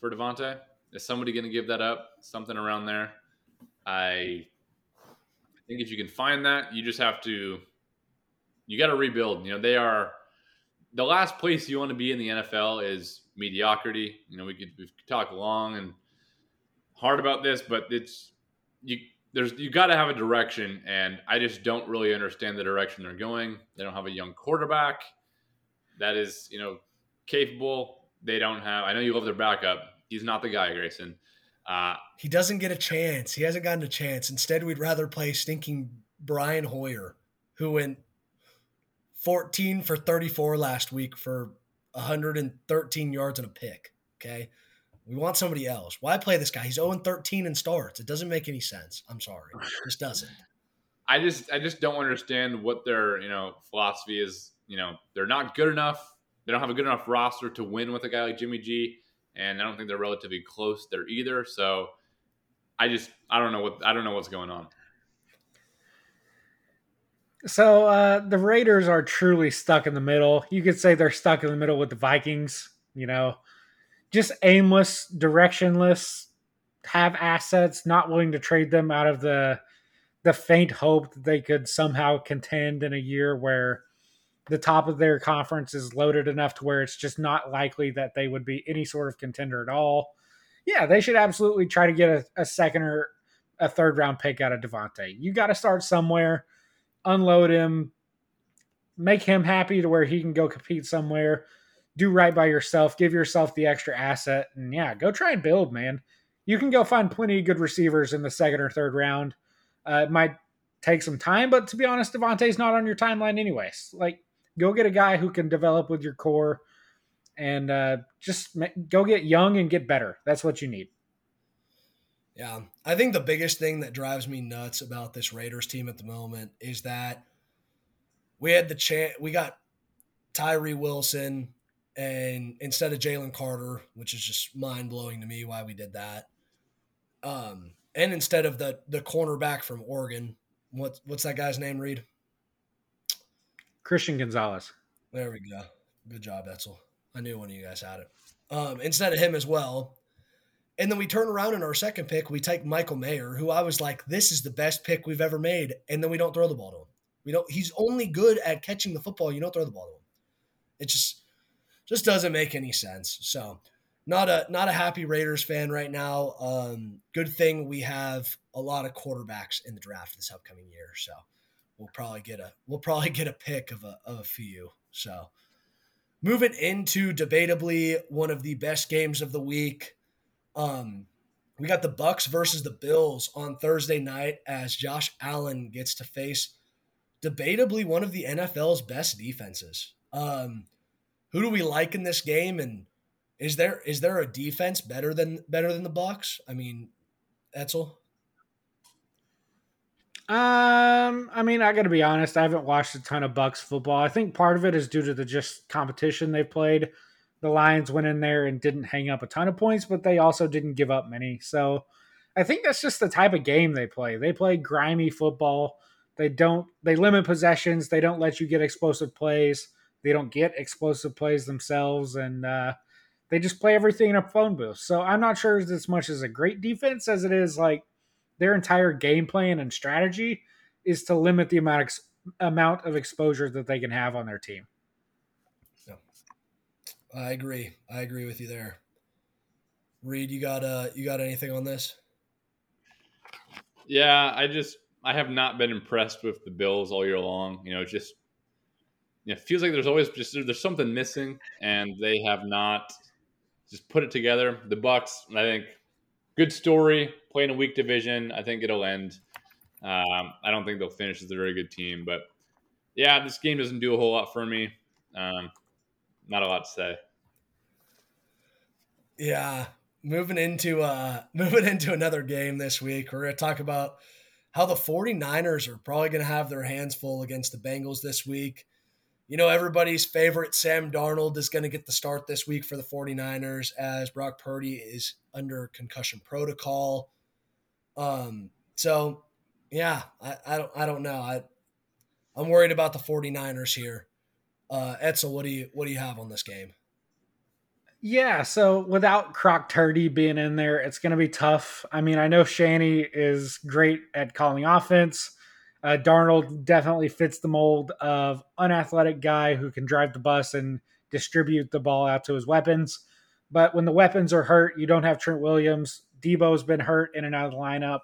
for Davante? Is somebody going to give that up? Something around there. I think if you can find that, you just have to. You got to rebuild. You know, they are the last place you want to be in the NFL is mediocrity. You know, we could, we could talk long and hard about this, but it's you. There's you got to have a direction, and I just don't really understand the direction they're going. They don't have a young quarterback that is, you know, capable. They don't have. I know you love their backup. He's not the guy, Grayson. Uh, he doesn't get a chance. He hasn't gotten a chance. Instead, we'd rather play stinking Brian Hoyer, who went 14 for 34 last week for 113 yards and a pick. Okay. We want somebody else. Why play this guy? He's 0 13 in starts. It doesn't make any sense. I'm sorry. It just doesn't. I just I just don't understand what their, you know, philosophy is you know, they're not good enough. They don't have a good enough roster to win with a guy like Jimmy G, and I don't think they're relatively close there either. So I just I don't know what I don't know what's going on. So uh, the Raiders are truly stuck in the middle. You could say they're stuck in the middle with the Vikings. You know, just aimless, directionless, have assets, not willing to trade them out of the the faint hope that they could somehow contend in a year where the top of their conference is loaded enough to where it's just not likely that they would be any sort of contender at all. Yeah, they should absolutely try to get a, a second or a third round pick out of Davante. You got to start somewhere, unload him, make him happy to where he can go compete somewhere, do right by yourself, give yourself the extra asset, and yeah, go try and build, man. You can go find plenty of good receivers in the second or third round. Uh, it might take some time, but to be honest, Davante's not on your timeline anyways. Like Go get a guy who can develop with your core and uh, just go get young and get better. That's what you need. Yeah. I think the biggest thing that drives me nuts about this Raiders team at the moment is that we had the chance, we got Tyree Wilson and instead of Jalen Carter, which is just mind blowing to me why we did that. Um, and instead of the the cornerback from Oregon, what what's that guy's name, Reid? Christian Gonzalez. There we go. Good job, Etzel. I knew one of you guys had it. Um, instead of him as well. And then we turn around in our second pick, we take Michael Mayer, who I was like, this is the best pick we've ever made. And then we don't throw the ball to him. We don't he's only good at catching the football. You don't throw the ball to him. It just just doesn't make any sense. So not a not a happy Raiders fan right now. Um, good thing we have a lot of quarterbacks in the draft this upcoming year. So we'll probably get a we'll probably get a pick of a of a few. So moving into debatably one of the best games of the week. Um, we got the Bucks versus the Bills on Thursday night as Josh Allen gets to face debatably one of the NFL's best defenses. Um, who do we like in this game and is there is there a defense better than better than the Bucks? I mean, Etzel. Um, I mean, I got to be honest. I haven't watched a ton of Bucks football. I think part of it is due to the just competition they've played. The Lions went in there and didn't hang up a ton of points, but they also didn't give up many. So I think that's just the type of game they play. They play grimy football. They don't. They limit possessions. They don't let you get explosive plays. They don't get explosive plays themselves, and uh, they just play everything in a phone booth. So I'm not sure as much as a great defense as it is like their entire game plan and strategy is to limit the amount of, amount of exposure that they can have on their team. Yeah. I agree. I agree with you there. Reid, you got uh you got anything on this? Yeah, I just I have not been impressed with the Bills all year long. You know, just you know, it feels like there's always just there's something missing, and they have not just put it together. The Bucks, I think, good story. Playing a weak division, I think it'll end. Um, I don't think they'll finish as a very good team, but yeah, this game doesn't do a whole lot for me. Um, not a lot to say. Yeah, moving into uh moving into another game this week, we're going to talk about how the 49ers are probably going to have their hands full against the Bengals this week. You know, everybody's favorite Sam Darnold is going to get the start this week for the 49ers as Brock Purdy is under concussion protocol. Um, so yeah, I, I don't I don't know. I I'm worried about the 49ers here. Uh Etzel, what do you what do you have on this game? Yeah, so without Croc Turdy being in there, it's going to be tough. I mean, I know Shanny is great at calling offense. Uh, Darnold definitely fits the mold of an unathletic guy who can drive the bus and distribute the ball out to his weapons. But when the weapons are hurt, you don't have Trent Williams. Deebo's been hurt in and out of the lineup.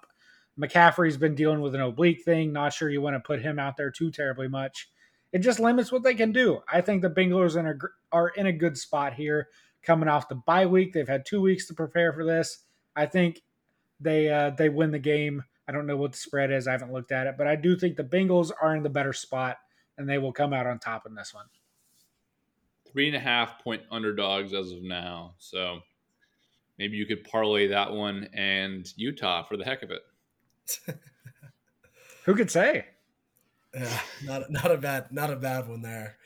McCaffrey's been dealing with an oblique thing. Not sure you want to put him out there too terribly much. It just limits what they can do. I think the Bengals are in a good spot here coming off the bye week. They've had two weeks to prepare for this. I think they uh, they win the game. I don't know what the spread is. I haven't looked at it, but I do think the Bengals are in the better spot and they will come out on top in this one. Three and a half point underdogs as of now. So maybe you could parlay that one and Utah for the heck of it. Who could say? Yeah, not not a bad not a bad one there.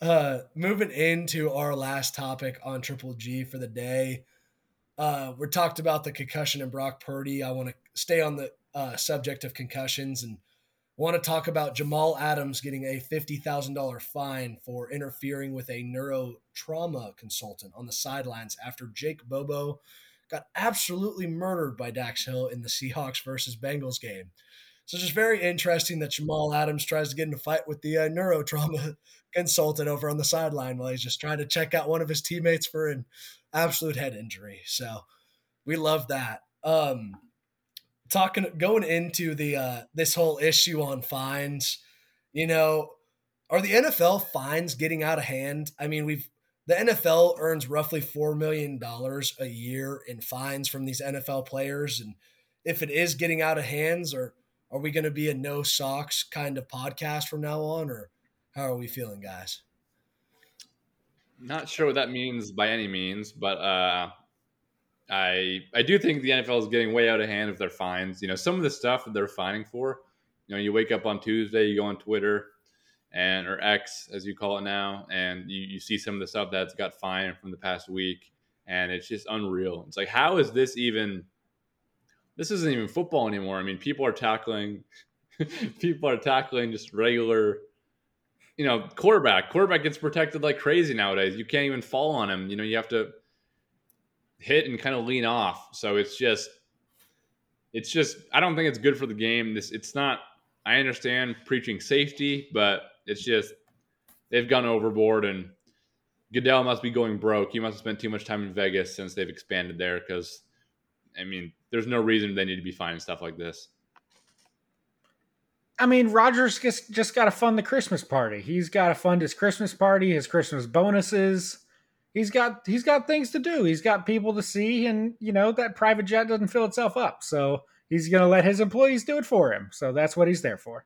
Uh, moving into our last topic on Triple G for the day. Uh, we talked about the concussion and Brock Purdy. I want to stay on the uh, subject of concussions and want to talk about Jamal Adams getting a $50,000 fine for interfering with a neurotrauma consultant on the sidelines after Jake Bobo got absolutely murdered by Dax Hill in the Seahawks versus Bengals game. So it's just very interesting that Jamal Adams tries to get in a fight with the uh, neurotrauma consultant over on the sideline while he's just trying to check out one of his teammates for an absolute head injury. So we love that. Um, talking going into the uh, this whole issue on fines, you know, are the NFL fines getting out of hand? I mean, we've the NFL earns roughly four million dollars a year in fines from these NFL players, and if it is getting out of hands, or are we going to be a no socks kind of podcast from now on, or how are we feeling, guys? Not sure what that means by any means, but uh, I I do think the NFL is getting way out of hand with their fines. You know, some of the stuff that they're fining for. You know, you wake up on Tuesday, you go on Twitter, and or X as you call it now, and you, you see some of the stuff that's got fined from the past week, and it's just unreal. It's like, how is this even? This isn't even football anymore. I mean, people are tackling, people are tackling just regular, you know, quarterback. Quarterback gets protected like crazy nowadays. You can't even fall on him. You know, you have to hit and kind of lean off. So it's just, it's just. I don't think it's good for the game. This, it's not. I understand preaching safety, but it's just they've gone overboard, and Goodell must be going broke. He must have spent too much time in Vegas since they've expanded there. Because, I mean, there's no reason they need to be finding stuff like this. I mean, Rogers just just got to fund the Christmas party. He's got to fund his Christmas party, his Christmas bonuses. He's got he's got things to do. He's got people to see, and you know that private jet doesn't fill itself up. So he's going to let his employees do it for him. So that's what he's there for.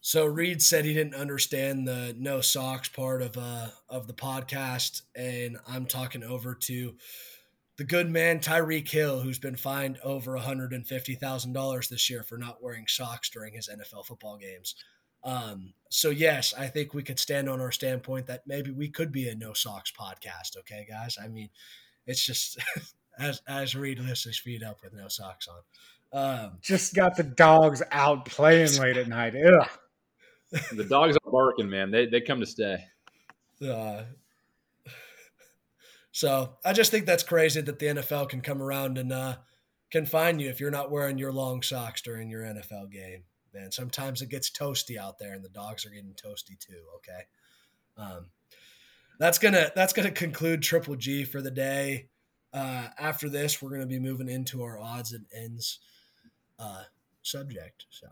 So Reid said he didn't understand the no socks part of uh of the podcast, and I'm talking over to the good man Tyreek Hill, who's been fined over $150,000 this year for not wearing socks during his NFL football games. Um, so yes, I think we could stand on our standpoint that maybe we could be a no socks podcast. Okay, guys. I mean, it's just as as Reid lifts his feet up with no socks on. Um, just got the dogs out playing late at night. Ugh the dogs are barking, man. They they come to stay. Uh, so I just think that's crazy that the NFL can come around and uh, can fine you if you're not wearing your long socks during your NFL game. Man, sometimes it gets toasty out there, and the dogs are getting toasty too. Okay, um, that's gonna that's gonna conclude Triple G for the day. Uh, after this, we're gonna be moving into our odds and ends uh, subject. So.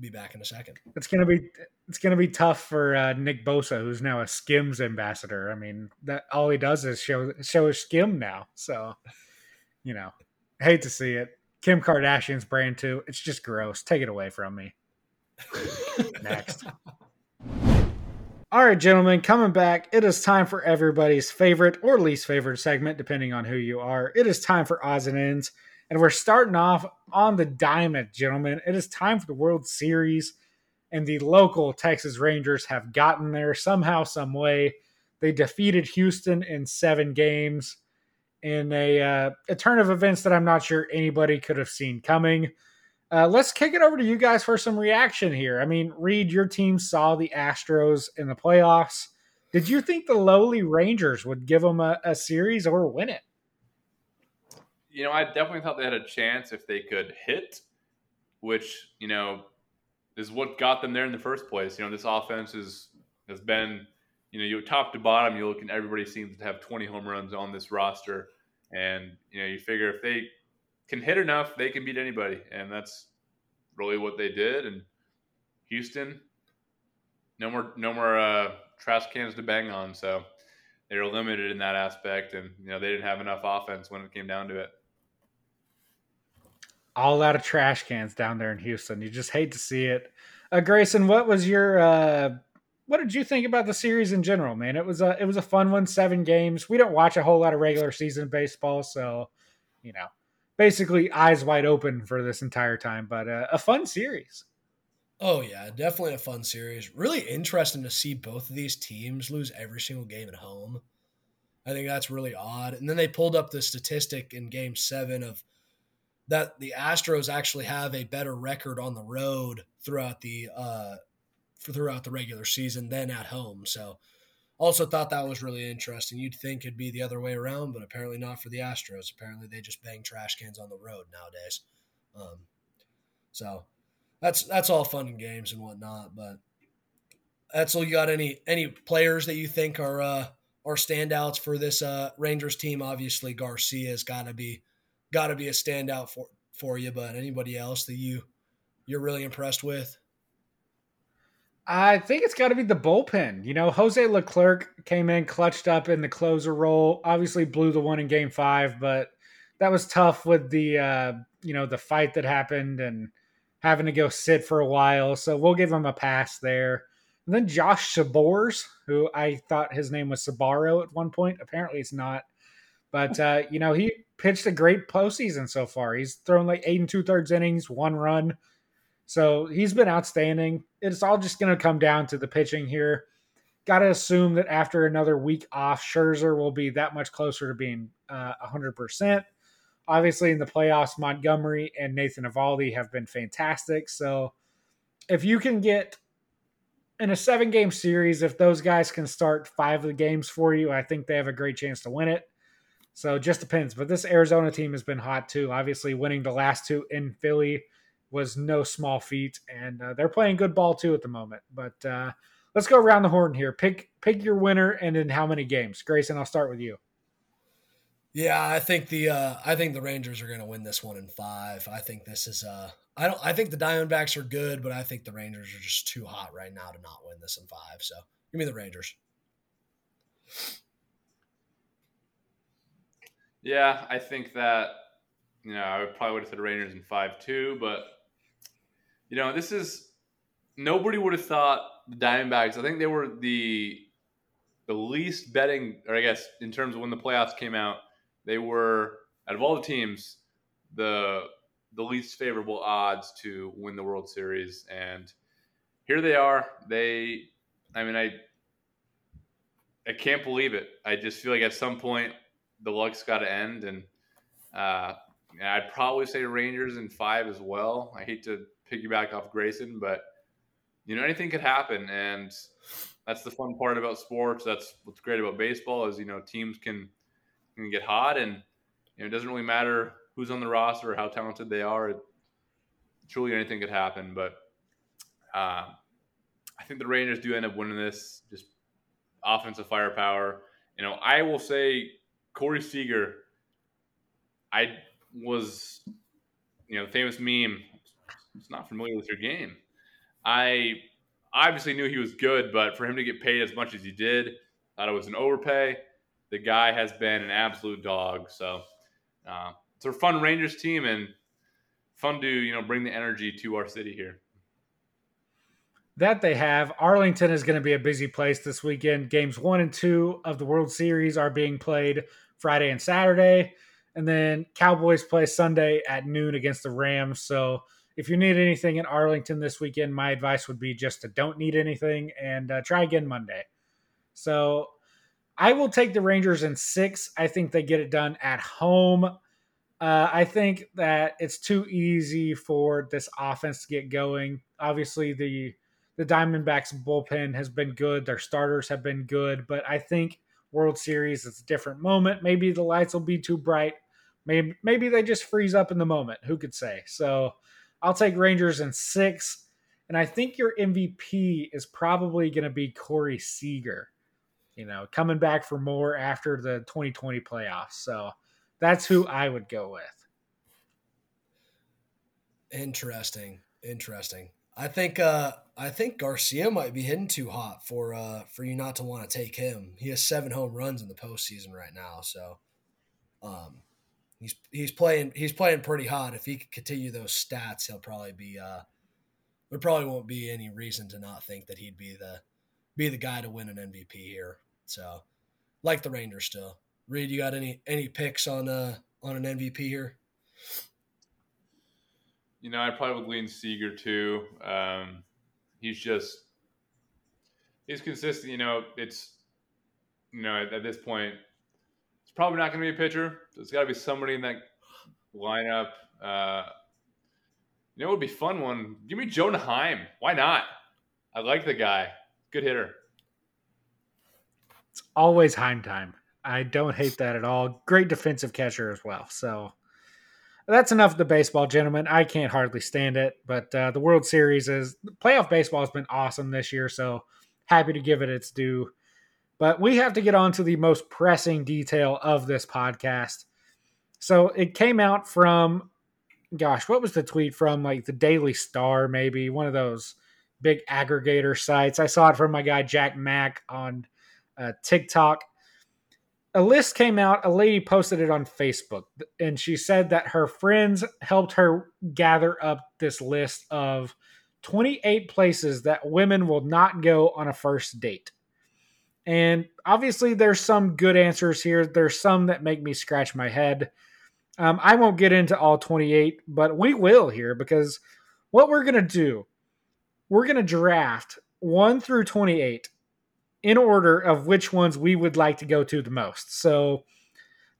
be back in a second. It's gonna be it's gonna be tough for uh, Nick Bosa, who's now a Skims ambassador. I mean, that all he does is show show his skim now. So, you know, hate to see it. Kim Kardashian's brand too. It's just gross. Take it away from me. Next. All right, gentlemen, coming back. It is time for everybody's favorite or least favorite segment, depending on who you are. It is time for odds and ends. And we're starting off on the diamond, gentlemen. It is time for the World Series, and the local Texas Rangers have gotten there somehow, some way. They defeated Houston in seven games in a uh, a turn of events that I'm not sure anybody could have seen coming. Uh, let's kick it over to you guys for some reaction here. I mean, Reid, your team saw the Astros in the playoffs. Did you think the lowly Rangers would give them a, a series or win it? You know, I definitely thought they had a chance if they could hit, which you know is what got them there in the first place. You know, this offense is has been, you know, you top to bottom, you look and everybody seems to have 20 home runs on this roster, and you know, you figure if they can hit enough, they can beat anybody, and that's really what they did. And Houston, no more, no more uh, trash cans to bang on, so they were limited in that aspect, and you know they didn't have enough offense when it came down to it. All out of trash cans down there in Houston. You just hate to see it. Uh, Grayson, what was your uh, what did you think about the series in general, man? It was a it was a fun one, seven games. We don't watch a whole lot of regular season baseball, so you know basically eyes wide open for this entire time, but uh, a fun series. Oh yeah, definitely a fun series. Really interesting to see both of these teams lose every single game at home. I think that's really odd. And then they pulled up the statistic in game 7 of that the Astros actually have a better record on the road throughout the uh throughout the regular season than at home. So also thought that was really interesting. You'd think it'd be the other way around, but apparently not for the Astros. Apparently they just bang trash cans on the road nowadays. Um, so that's that's all fun and games and whatnot. But Etzel, you got any any players that you think are uh, are standouts for this uh, Rangers team? Obviously Garcia's got to be got to be a standout for for you. But anybody else that you you're really impressed with? I think it's got to be the bullpen. You know, Jose Leclerc came in, clutched up in the closer role. Obviously, blew the one in Game Five, but that was tough with the uh, you know the fight that happened and having to go sit for a while. So we'll give him a pass there. And then Josh Sborz, who I thought his name was Sabaro at one point. Apparently, it's not. But uh, you know, he pitched a great postseason so far. He's thrown like eight and two thirds innings, one run so he's been outstanding. It's all just going to come down to the pitching here. Got to assume that after another week off, Scherzer will be that much closer to being uh, 100%. Obviously, in the playoffs, Montgomery and Nathan Eovaldi have been fantastic. So if you can get in a seven game series, if those guys can start five of the games for you, I think they have a great chance to win it. So it just depends. But this Arizona team has been hot too. Obviously, winning the last two in Philly was no small feat, and uh, they're playing good ball too at the moment. But uh, let's go around the horn here. Pick pick your winner and in how many games. Grayson, I'll start with you. Yeah, I think the uh, I think the Rangers are going to win this one in five. I think this is uh I don't I think the Diamondbacks are good, but I think the Rangers are just too hot right now to not win this in five. So give me the Rangers. Yeah, I think that you know I would probably would have said Rangers in five too, but you know, this is nobody would have thought the Diamondbacks. I think they were the the least betting, or I guess in terms of when the playoffs came out, they were out of all the teams the the least favorable odds to win the World Series, and here they are. They, I mean, I I can't believe it. I just feel like at some point the luck's got to end, and uh, I'd probably say Rangers in five as well. I hate to piggyback off Grayson, but you know anything could happen, and that's the fun part about sports. That's what's great about baseball is you know teams can can get hot, and you know it doesn't really matter who's on the roster or how talented they are. It, truly, anything could happen, but uh, I think the Rangers do end up winning this. Just offensive firepower. You know, I will say Corey Seager. I was, you know, famous meme not familiar with your game. I obviously knew he was good, but for him to get paid as much as he did, I thought it was an overpay. The guy has been an absolute dog. So uh, it's a fun Rangers team and fun to you know bring the energy to our city here. That they have. Arlington is going to be a busy place this weekend. Games one and two of the World Series are being played Friday and Saturday. And then Cowboys play Sunday at noon against the Rams. So if you need anything in Arlington this weekend, my advice would be just to don't need anything and uh, try again Monday. So I will take the Rangers in six. I think they get it done at home. Uh, I think that it's too easy for this offense to get going. Obviously, the the Diamondbacks bullpen has been good. Their starters have been good, but I think World Series it's a different moment. Maybe the lights will be too bright. Maybe maybe they just freeze up in the moment. Who could say? So I'll take Rangers in six. And I think your MVP is probably going to be Corey Seager, you know, coming back for more after the 2020 playoffs. So that's who I would go with. Interesting. Interesting. I think uh I think Garcia might be hitting too hot for uh for you not to want to take him. He has seven home runs in the postseason right now, so um he's he's playing he's playing pretty hot. If he can continue those stats, he'll probably be uh there probably won't be any reason to not think that he'd be the be the guy to win an MVP here. So like the Rangers still. Reid, you got any any picks on uh on an MVP here? You know, I probably would lean Seager too. Um, he's just he's consistent. You know, it's you know at, at this point probably not going to be a pitcher. There's got to be somebody in that lineup. Uh, you know, it would be fun one. Give me Jonah Heim. Why not? I like the guy. Good hitter. It's always Heim time. I don't hate that at all. Great defensive catcher as well. So that's enough of the baseball, gentlemen. I can't hardly stand it, but uh, the World Series is playoff baseball has been awesome this year. So happy to give it its due. But we have to get on to the most pressing detail of this podcast. So it came out from, gosh, what was the tweet from? Like the Daily Star, maybe one of those big aggregator sites. I saw it from my guy Jack Mack on uh, TikTok. A list came out. A lady posted it on Facebook, and she said that her friends helped her gather up this list of 28 places that women will not go on a first date. And obviously, there's some good answers here. There's some that make me scratch my head. Um, I won't get into all 28, but we will here because what we're going to do, we're going to draft 1 through 28 in order of which ones we would like to go to the most. So,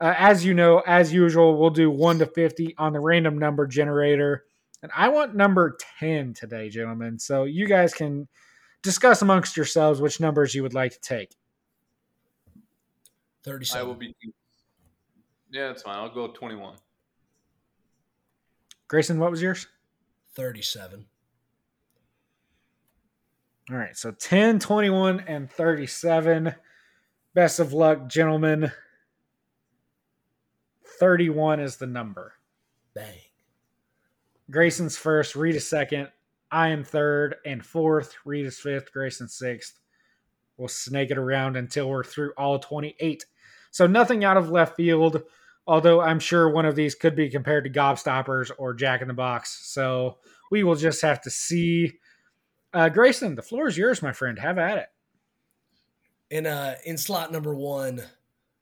uh, as you know, as usual, we'll do 1 to 50 on the random number generator. And I want number 10 today, gentlemen. So, you guys can discuss amongst yourselves which numbers you would like to take. 37. I will be. Yeah, that's fine. I'll go 21. Grayson, what was yours? 37. All right. So 10, 21, and 37. Best of luck, gentlemen. 31 is the number. Bang. Grayson's first, Rita second, I am third and fourth. Reid is fifth. Grayson sixth. We'll snake it around until we're through all 28. So nothing out of left field, although I'm sure one of these could be compared to Gobstoppers or Jack in the Box. So we will just have to see. Uh, Grayson, the floor is yours, my friend. Have at it. In uh in slot number one,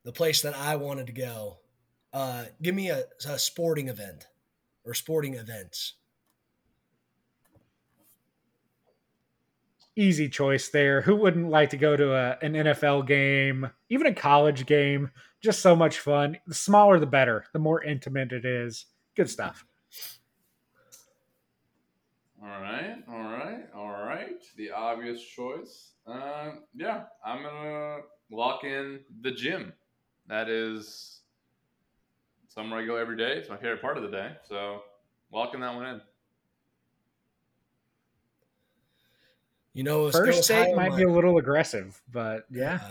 the place that I wanted to go, uh, give me a, a sporting event or sporting events. Easy choice there. Who wouldn't like to go to a, an NFL game, even a college game? Just so much fun. The smaller, the better. The more intimate it is. Good stuff. All right, all right, all right. The obvious choice. Uh, yeah, I'm gonna lock in the gym. That is somewhere I go every day. It's my favorite part of the day. So locking that one in. You know, first date might my, be a little aggressive, but yeah, uh,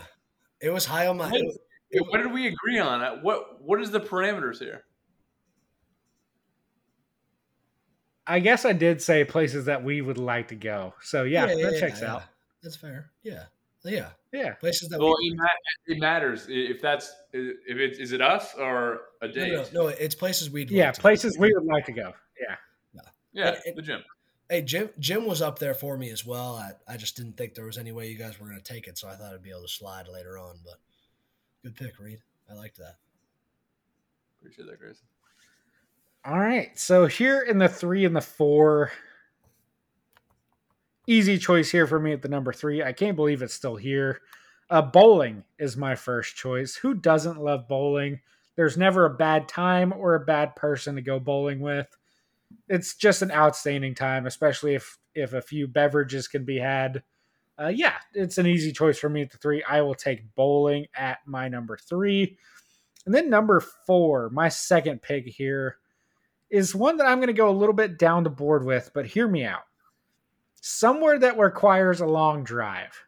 it was high on my. What, what did we agree on? What What is the parameters here? I guess I did say places that we would like to go. So yeah, yeah that yeah, checks yeah, out. That's fair. Yeah. Yeah. Yeah. Places that well, we- it, matters if that's if it's it us or a date. No, no, no it's places we'd yeah like places we would like to go. Yeah. Yeah, and, and, the gym. Hey, Jim. Jim was up there for me as well. I, I just didn't think there was any way you guys were going to take it, so I thought I'd be able to slide later on. But good pick, Reid. I liked that. Appreciate that, Grayson. All right. So here in the three and the four, easy choice here for me at the number three. I can't believe it's still here. Uh, bowling is my first choice. Who doesn't love bowling? There's never a bad time or a bad person to go bowling with. It's just an outstanding time, especially if if a few beverages can be had. Uh, yeah, it's an easy choice for me at the three. I will take bowling at my number three. And then number four, my second pick here is one that I'm going to go a little bit down the board with, but hear me out. Somewhere that requires a long drive.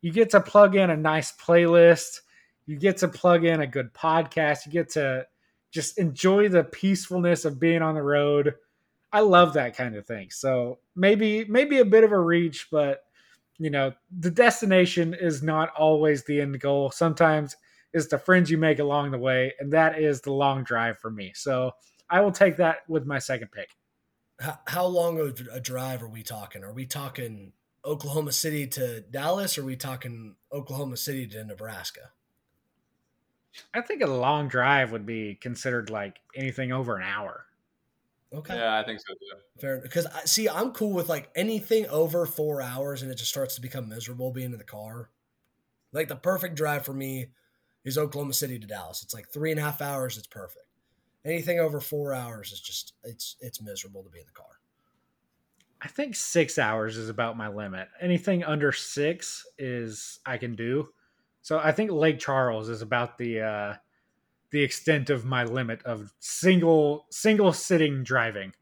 You get to plug in a nice playlist. You get to plug in a good podcast. You get to just enjoy the peacefulness of being on the road. I love that kind of thing. So maybe maybe a bit of a reach, but you know, the destination is not always the end goal. Sometimes it's the friends you make along the way, and that is the long drive for me. So I will take that with my second pick. How, how long of a drive are we talking? Are we talking Oklahoma City to Dallas? Or are we talking Oklahoma City to Nebraska? I think a long drive would be considered like anything over an hour. Okay. Yeah, I think so too. Fair because I see I'm cool with like anything over four hours and it just starts to become miserable being in the car. Like the perfect drive for me is Oklahoma City to Dallas. It's like three and a half hours. It's perfect anything over four hours is just it's it's miserable to be in the car. I think six hours is about my limit. Anything under six is I can do. So I think Lake Charles is about the uh, the extent of my limit of single single sitting driving.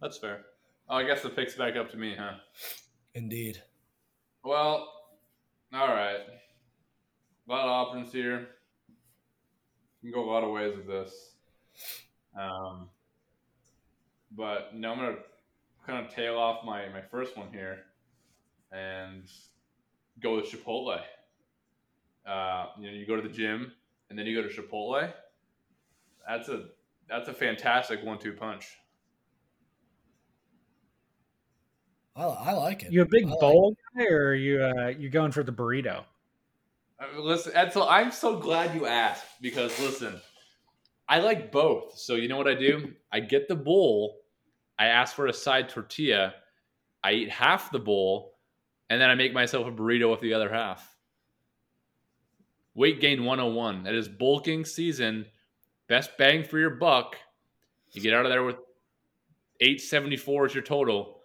That's fair. Oh, I guess the pick's back up to me, huh? Indeed. Well, all right a lot of options here. You can go a lot of ways with this. Um, but you know, I'm gonna kind of tail off my my first one here and go with Chipotle. Uh, you know, you go to the gym and then you go to Chipotle. That's a that's a fantastic one-two punch. I, I like it. You a big I bowl like guy, or you uh, you going for the burrito? listen, Edsel, I'm so glad you asked because listen, I like both. So you know what I do? I get the bowl, I ask for a side tortilla, I eat half the bowl, and then I make myself a burrito with the other half. Weight gain 101. That is bulking season. Best bang for your buck. You get out of there with 874 is your total.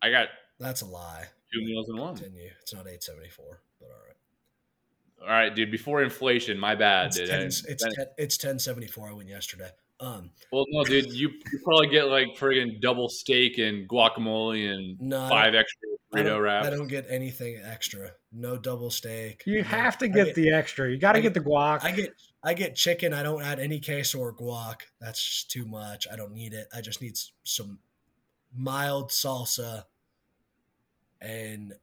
I got That's a lie. Two meals in one. Continue. It's not 874, but all right. All right, dude. Before inflation, my bad. It's dude. 10, it's, 10, it's ten seventy four. I went yesterday. Um, well, no, dude. You, you probably get like friggin' double steak and guacamole and no, five extra burrito wraps. I don't get anything extra. No double steak. You no. have to get, get, the extra. You got to get the guac. I get I get chicken. I don't add any queso or guac. That's just too much. I don't need it. I just need some mild salsa and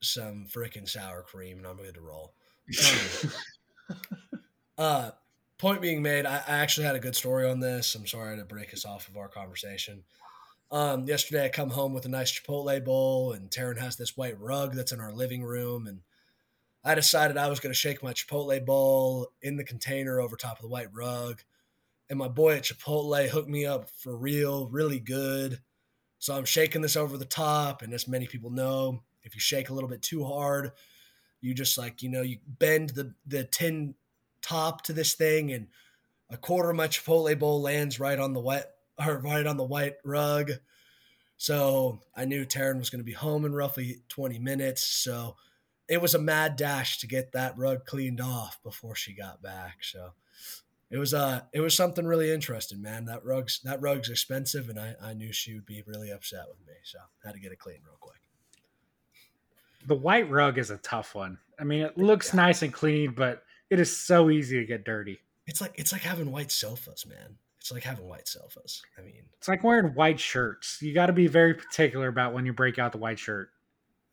some freaking sour cream, and I'm good to roll. uh, point being made, I, I, actually had a good story on this. I'm sorry to break us off of our conversation. Um, yesterday, I come home with a nice Chipotle bowl, and Taryn has this white rug that's in our living room, and I decided I was going to shake my Chipotle bowl in the container over top of the white rug. And my boy at Chipotle hooked me up for real, really good. So I'm shaking this over the top, and as many people know, if you shake a little bit too hard, you just like you know you bend the the tin top to this thing and a quarter of my chipotle bowl lands right on the wet or right on the white rug so i knew taryn was going to be home in roughly 20 minutes so it was a mad dash to get that rug cleaned off before she got back so it was uh it was something really interesting man that rug's that rug's expensive and i i knew she would be really upset with me so I had to get it cleaned real quick the white rug is a tough one. I mean, it looks yeah. nice and clean, but it is so easy to get dirty. It's like it's like having white sofas, man. It's like having white sofas. I mean, It's like wearing white shirts. You got to be very particular about when you break out the white shirt.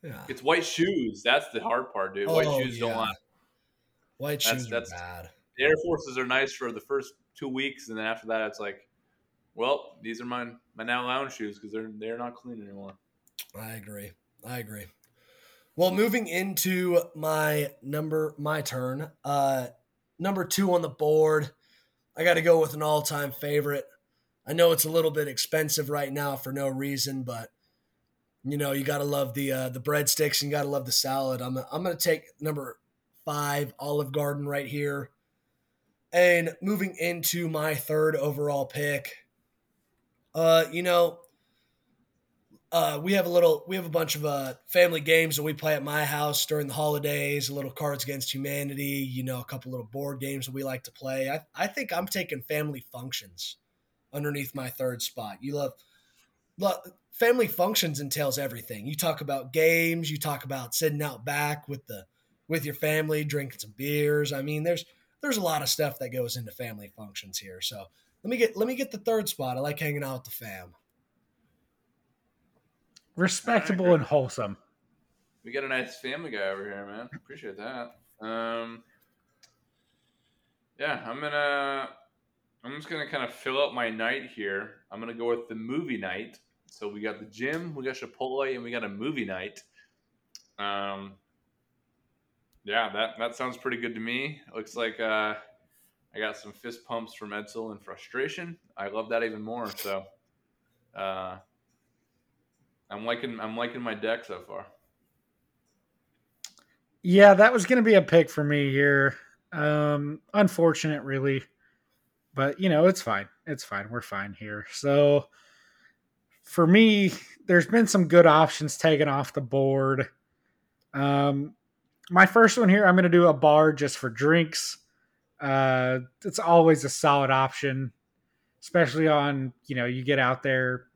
yeah. It's white shoes. That's the hard part, dude. White Oh, shoes don't last. White That's- shoes that's- are bad. The Air Forces are nice for the first two weeks, and then after that, it's like, well, these are my my now lounge shoes because they're they're not clean anymore. I agree. I agree. Well, moving into my number, my turn. Uh, number two on the board. I got to go with an all-time favorite. I know it's a little bit expensive right now for no reason, but you know you got to love the uh, the breadsticks and you got to love the salad. I'm I'm gonna take number five, Olive Garden, right here. And moving into my third overall pick, uh, you know, uh, we have a little, we have a bunch of uh, family games that we play at my house during the holidays. A little Cards Against Humanity, you know, a couple little board games that we like to play. I, I think I'm taking family functions underneath my third spot. You love, love family functions entails everything. You talk about games, you talk about sitting out back with the with your family, drinking some beers. I mean, there's there's a lot of stuff that goes into family functions here. So let me get let me get the third spot. I like hanging out with the fam. Respectable and wholesome. We got a nice family guy over here, man. Appreciate that. Um, yeah, I'm gonna. I'm just gonna kind of fill up my night here. I'm gonna go with the movie night. So we got the gym, we got Chipotle, and we got a movie night. Um, yeah, that that sounds pretty good to me. Looks like uh, I got some fist pumps from Edsel and frustration. I love that even more. So, uh, I'm liking I'm liking my deck so far. Yeah, that was going to be a pick for me here. Um, unfortunate, really, but you know it's fine. It's fine. We're fine here. So for me, there's been some good options taken off the board. Um, my first one here, I'm going to do a bar just for drinks. Uh, it's always a solid option, especially on you know you get out there.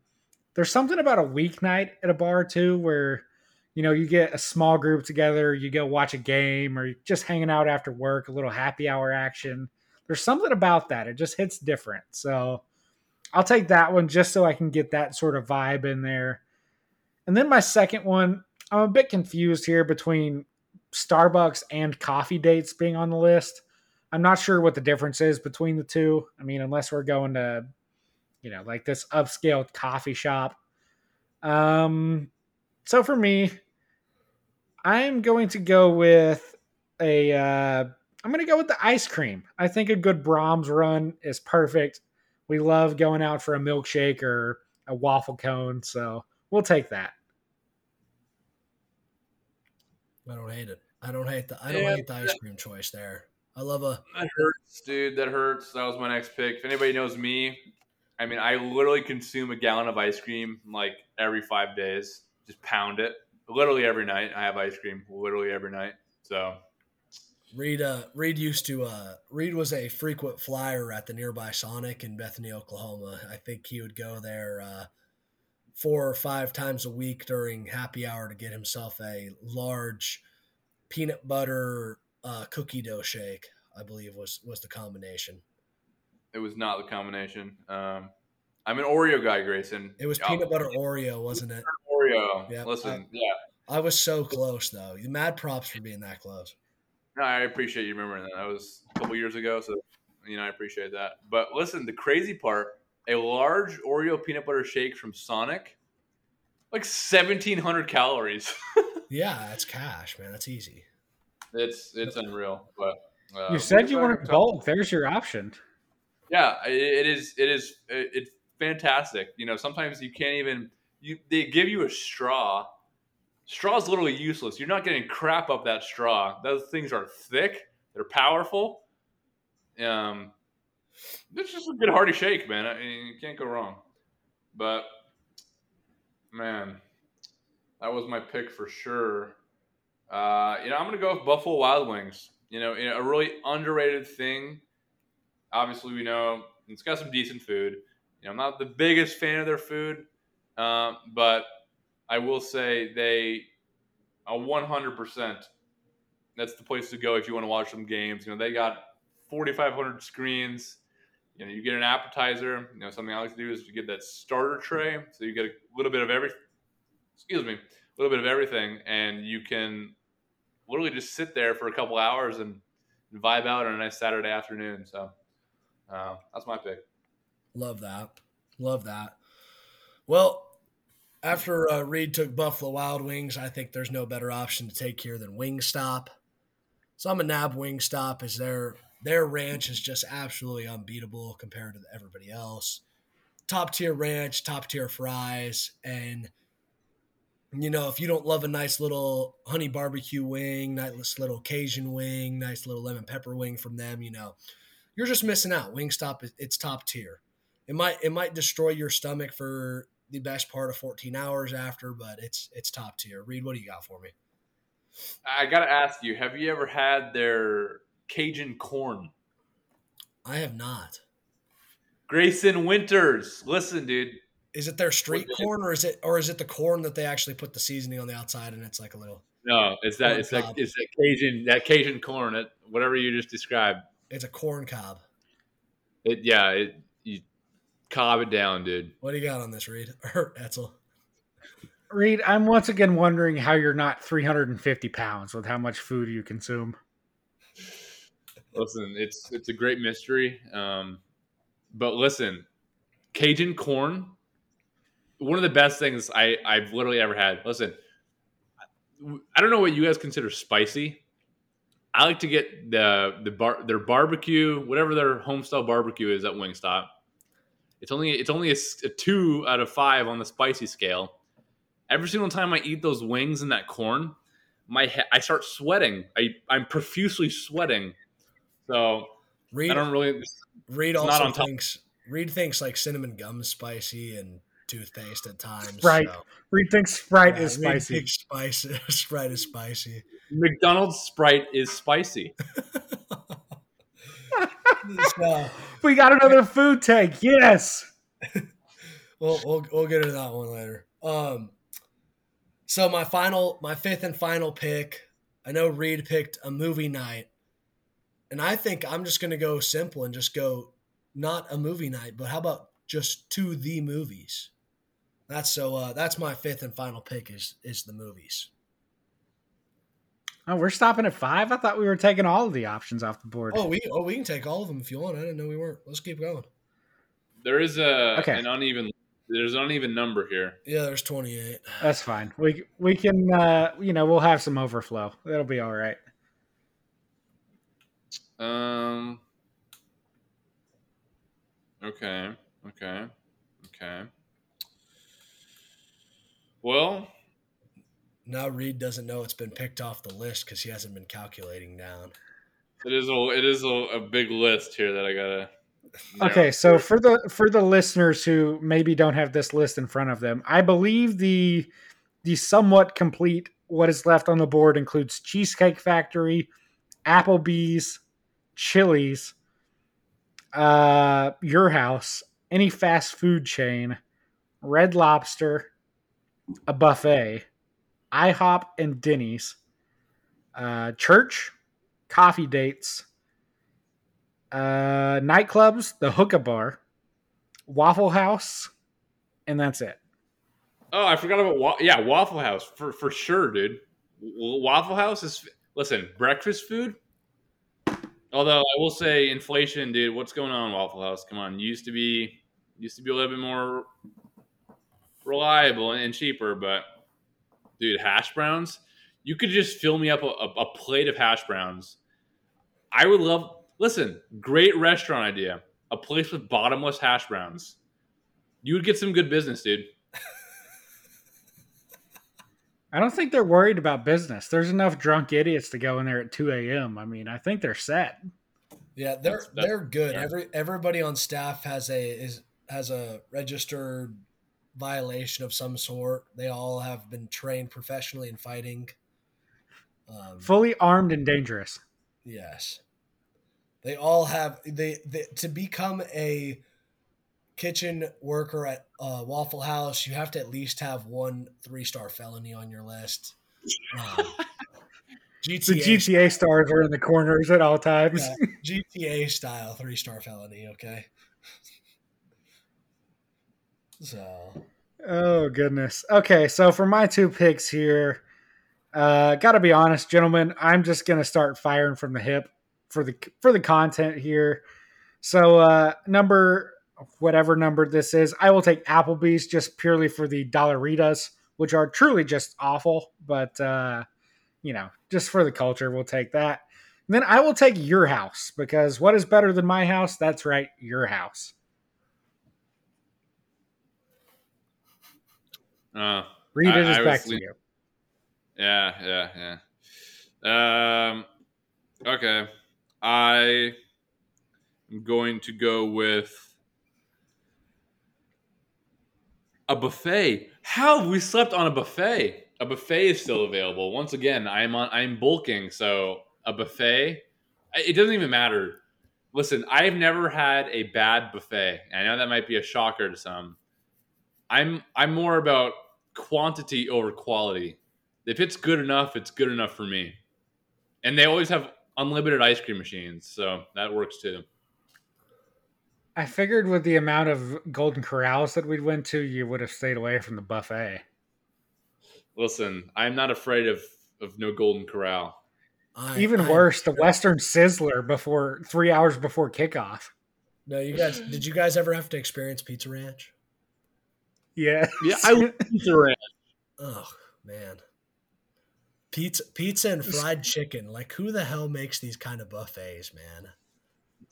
There's something about a weeknight at a bar too, where you know you get a small group together, you go watch a game, or just hanging out after work, a little happy hour action. There's something about that; it just hits different. So I'll take that one just so I can get that sort of vibe in there. And then my second one, I'm a bit confused here between Starbucks and coffee dates being on the list. I'm not sure what the difference is between the two. I mean, unless we're going to, you know, like this upscale coffee shop. Um, so for me, I'm going to go with a. Uh, I'm going to go with the ice cream. I think a good Braum's run is perfect. We love going out for a milkshake or a waffle cone, so we'll take that. I don't hate it. I don't hate the I don't Yeah, hate the ice cream choice there. I love a That hurts, dude. That hurts. That was my next pick. If anybody knows me, I mean, I literally consume a gallon of ice cream like every five days. Just pound it. Literally every night, I have ice cream. Literally every night. So Reid. Uh, Reid used to. Uh, Reid was a frequent flyer at the nearby Sonic in Bethany, Oklahoma. I think he would go there uh, four or five times a week during happy hour to get himself a large peanut butter uh, cookie dough shake. I believe was was the combination. It was not the combination. Um, I'm an Oreo guy, Grayson. It was Yeah, peanut butter Oreo, wasn't it? Oreo. Yeah, Listen, yeah. I was so close though. You Mad props for being that close. No, I appreciate you remembering that. That was a couple years ago, so you know I appreciate that. But listen, the crazy part: a large Oreo peanut butter shake from Sonic, like 1,700 calories. Yeah, that's cash, man. That's easy. it's it's unreal. But uh, you said you we're wanted bulk. There's your option. Yeah, it, is. It is. It's fantastic. You know, sometimes you can't even. You they give you a straw. Straw's literally useless. You're not getting crap up that straw. Those things are thick. They're powerful. Um, it's just a good hearty shake, man. I mean, you can't go wrong. But man, that was my pick for sure. Uh, you know, I'm gonna go with Buffalo Wild Wings. You know, you know, a really underrated thing. Obviously, we know it's got some decent food. You know, I'm not the biggest fan of their food, uh, but I will say they are 100%. That's the place to go if you want to watch some games. You know, they got 4,500 screens. You know, you get an appetizer. You know, something I like to do is you get that starter tray, so you get a little bit of every. Excuse me, a little bit of everything, and you can literally just sit there for a couple hours and vibe out on a nice Saturday afternoon. So uh, that's my pick. Love that. Love that. Well, after uh, Reid took Buffalo Wild Wings, I think there's no better option to take here than Wingstop. So I'm a nab Wingstop as their their ranch is just absolutely unbeatable compared to everybody else. Top tier ranch, top tier fries, and you know if you don't love a nice little honey barbecue wing, nice little Cajun wing, nice little lemon pepper wing from them, you know you're just missing out. Wingstop it's top tier. It might it might destroy your stomach for the best part of 14 hours after, but it's it's top tier. Reid, what do you got for me? I gotta ask you, have you ever had their Cajun corn? I have not. Grayson Winters, listen, dude. Is it their street corn, or is it or is it the corn that they actually put the seasoning on the outside and it's like a little? No, it's that it's that it's that Cajun that Cajun corn, it, whatever you just described. It's a corn cob. It yeah, it you cob it down, dude. What do you got on this, Reid or Etzel? Reid, I'm once again wondering how you're not 350 pounds with how much food you consume. Listen, it's it's a great mystery. Um, but listen, Cajun corn, one of the best things I I've literally ever had. Listen, I don't know what you guys consider spicy. I like to get the the bar their barbecue, whatever their homestyle barbecue is at Wingstop. It's only it's only a, a, two out of five on the spicy scale. Every single time I eat those wings and that corn, my he- I start sweating. I I'm profusely sweating. So Reid, I don't really. Reid also thinks Reid thinks like cinnamon gum is spicy and toothpaste at times. Right. So. Reid thinks Sprite yeah, is spicy. Reid spicy. Sprite is spicy. McDonald's Sprite is spicy. we got another food take. Yes. well, we'll we'll get into that one later. Um, so my final, my fifth and final pick. I know Reid picked a movie night, and I think I'm just going to go simple and just go not a movie night, but how about just to the movies? That's so. Uh, that's my fifth and final pick is is the movies. Oh, we're stopping at five. I thought we were taking all of the options off the board. Oh, we oh we can take all of them if you want. I didn't know we weren't. Let's keep going. There is a okay. an uneven. There's an uneven number here. Yeah, there's 28. That's fine. We we can uh, you know we'll have some overflow. That'll be all right. Um. Okay. Okay. Okay. Well, now Reid doesn't know it's been picked off the list because he hasn't been calculating down. It is a it is a, a big list here that I gotta. Okay, so for the for the listeners who maybe don't have this list in front of them, I believe the the somewhat complete what is left on the board includes Cheesecake Factory, Applebee's, Chili's, uh, Your House, any fast food chain, Red Lobster, a buffet, IHOP and Denny's, uh, church, coffee dates, uh, nightclubs, the hookah bar, Waffle House, and that's it. Oh, I forgot about wa- yeah, Waffle House for for sure, dude. Waffle House is listen breakfast food. Although I will say inflation, dude. What's going on, Waffle House? Come on, used to be used to be a little bit more reliable and cheaper, but dude, hash browns. You could just fill me up a, a, a plate of hash browns. I would love. Listen, great restaurant idea. A place with bottomless hash browns. You would get some good business, dude. I don't think they're worried about business. There's enough drunk idiots to go in there at 2 a.m. I mean, I think they're set. Yeah, they're that's, that's, they're good. Yeah. Every everybody on staff has a is has a registered violation of some sort. They all have been trained professionally in fighting. Um, Fully armed and dangerous. Yes. They all have they, they to become a kitchen worker at uh, Waffle House, you have to at least have one three star felony on your list. Um, GTA, The GTA stars are in the corners at all times. yeah, GTA style three star felony. Okay. So Oh goodness. Okay, so for my two picks here, uh, gotta be honest, gentlemen, I'm just gonna start firing from the hip for the for the content here. So uh number whatever number this is, I will take Applebee's just purely for the Dollaritas, which are truly just awful, but uh, you know, just for the culture, we'll take that. And then I will take your house because what is better than my house? That's right, your house. Uh, Read it I- I back to you. yeah, yeah, yeah. Um, okay. I am going to go with a buffet. How have we slept on a buffet? A buffet is still available. Once again, I'm on. I'm bulking, so a buffet. It doesn't even matter. Listen, I've never had a bad buffet. I know that might be a shocker to some. I'm I'm more about quantity over quality. If it's good enough, it's good enough for me. And they always have unlimited ice cream machines, so that works too. I figured with the amount of Golden Corrals that we'd went to, you would have stayed away from the buffet. Listen, I'm not afraid of of no golden corral. I, Even I- worse, the Western Sizzler before three hours before kickoff. No, you guys. Did you guys ever have to experience Pizza Ranch? Yeah, Yeah, I love Pizza Ranch. Oh man, pizza, pizza and fried chicken. Like, who the hell makes these kind of buffets, man?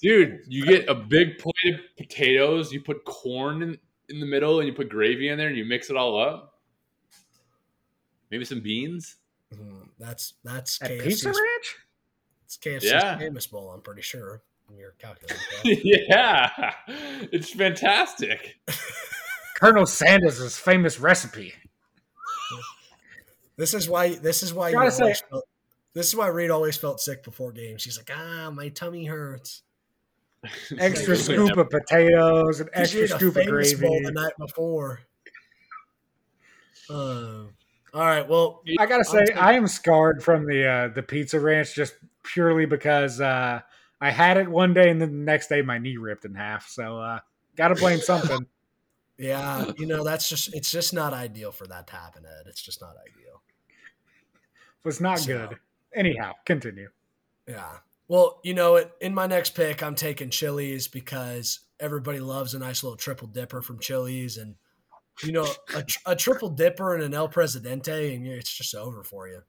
Dude, you get a big plate of potatoes, you put corn in, in the middle, and you put gravy in there, and you mix it all up. Maybe some beans. Mhm, That's that's at KFC's, Pizza Ranch. It's KFC's Yeah. famous bowl. I'm pretty sure. in Your calculator. yeah, it's fantastic. Colonel Sanders' famous recipe. this is why. This is why. You Gotta say- felt, this is why Reid always felt sick before games. She's like, ah, my tummy hurts. Extra Like, scoop of potatoes and extra scoop of famous bowl gravy. the night before. Um, all right. Well, I gotta say, I'll I am scarred from the uh, the Pizza Ranch just purely because uh, I had it one day and then the next day my knee ripped in half. So uh, gotta blame something. yeah, you know that's just it's just not ideal for that to happen, Ed. It's just not ideal. was not So- good. Anyhow, continue. Yeah. Well, you know, it, in my next pick, I'm taking Chili's because everybody loves a nice little triple dipper from Chili's, and you know, a, a triple dipper and an El Presidente, and it's just over for you.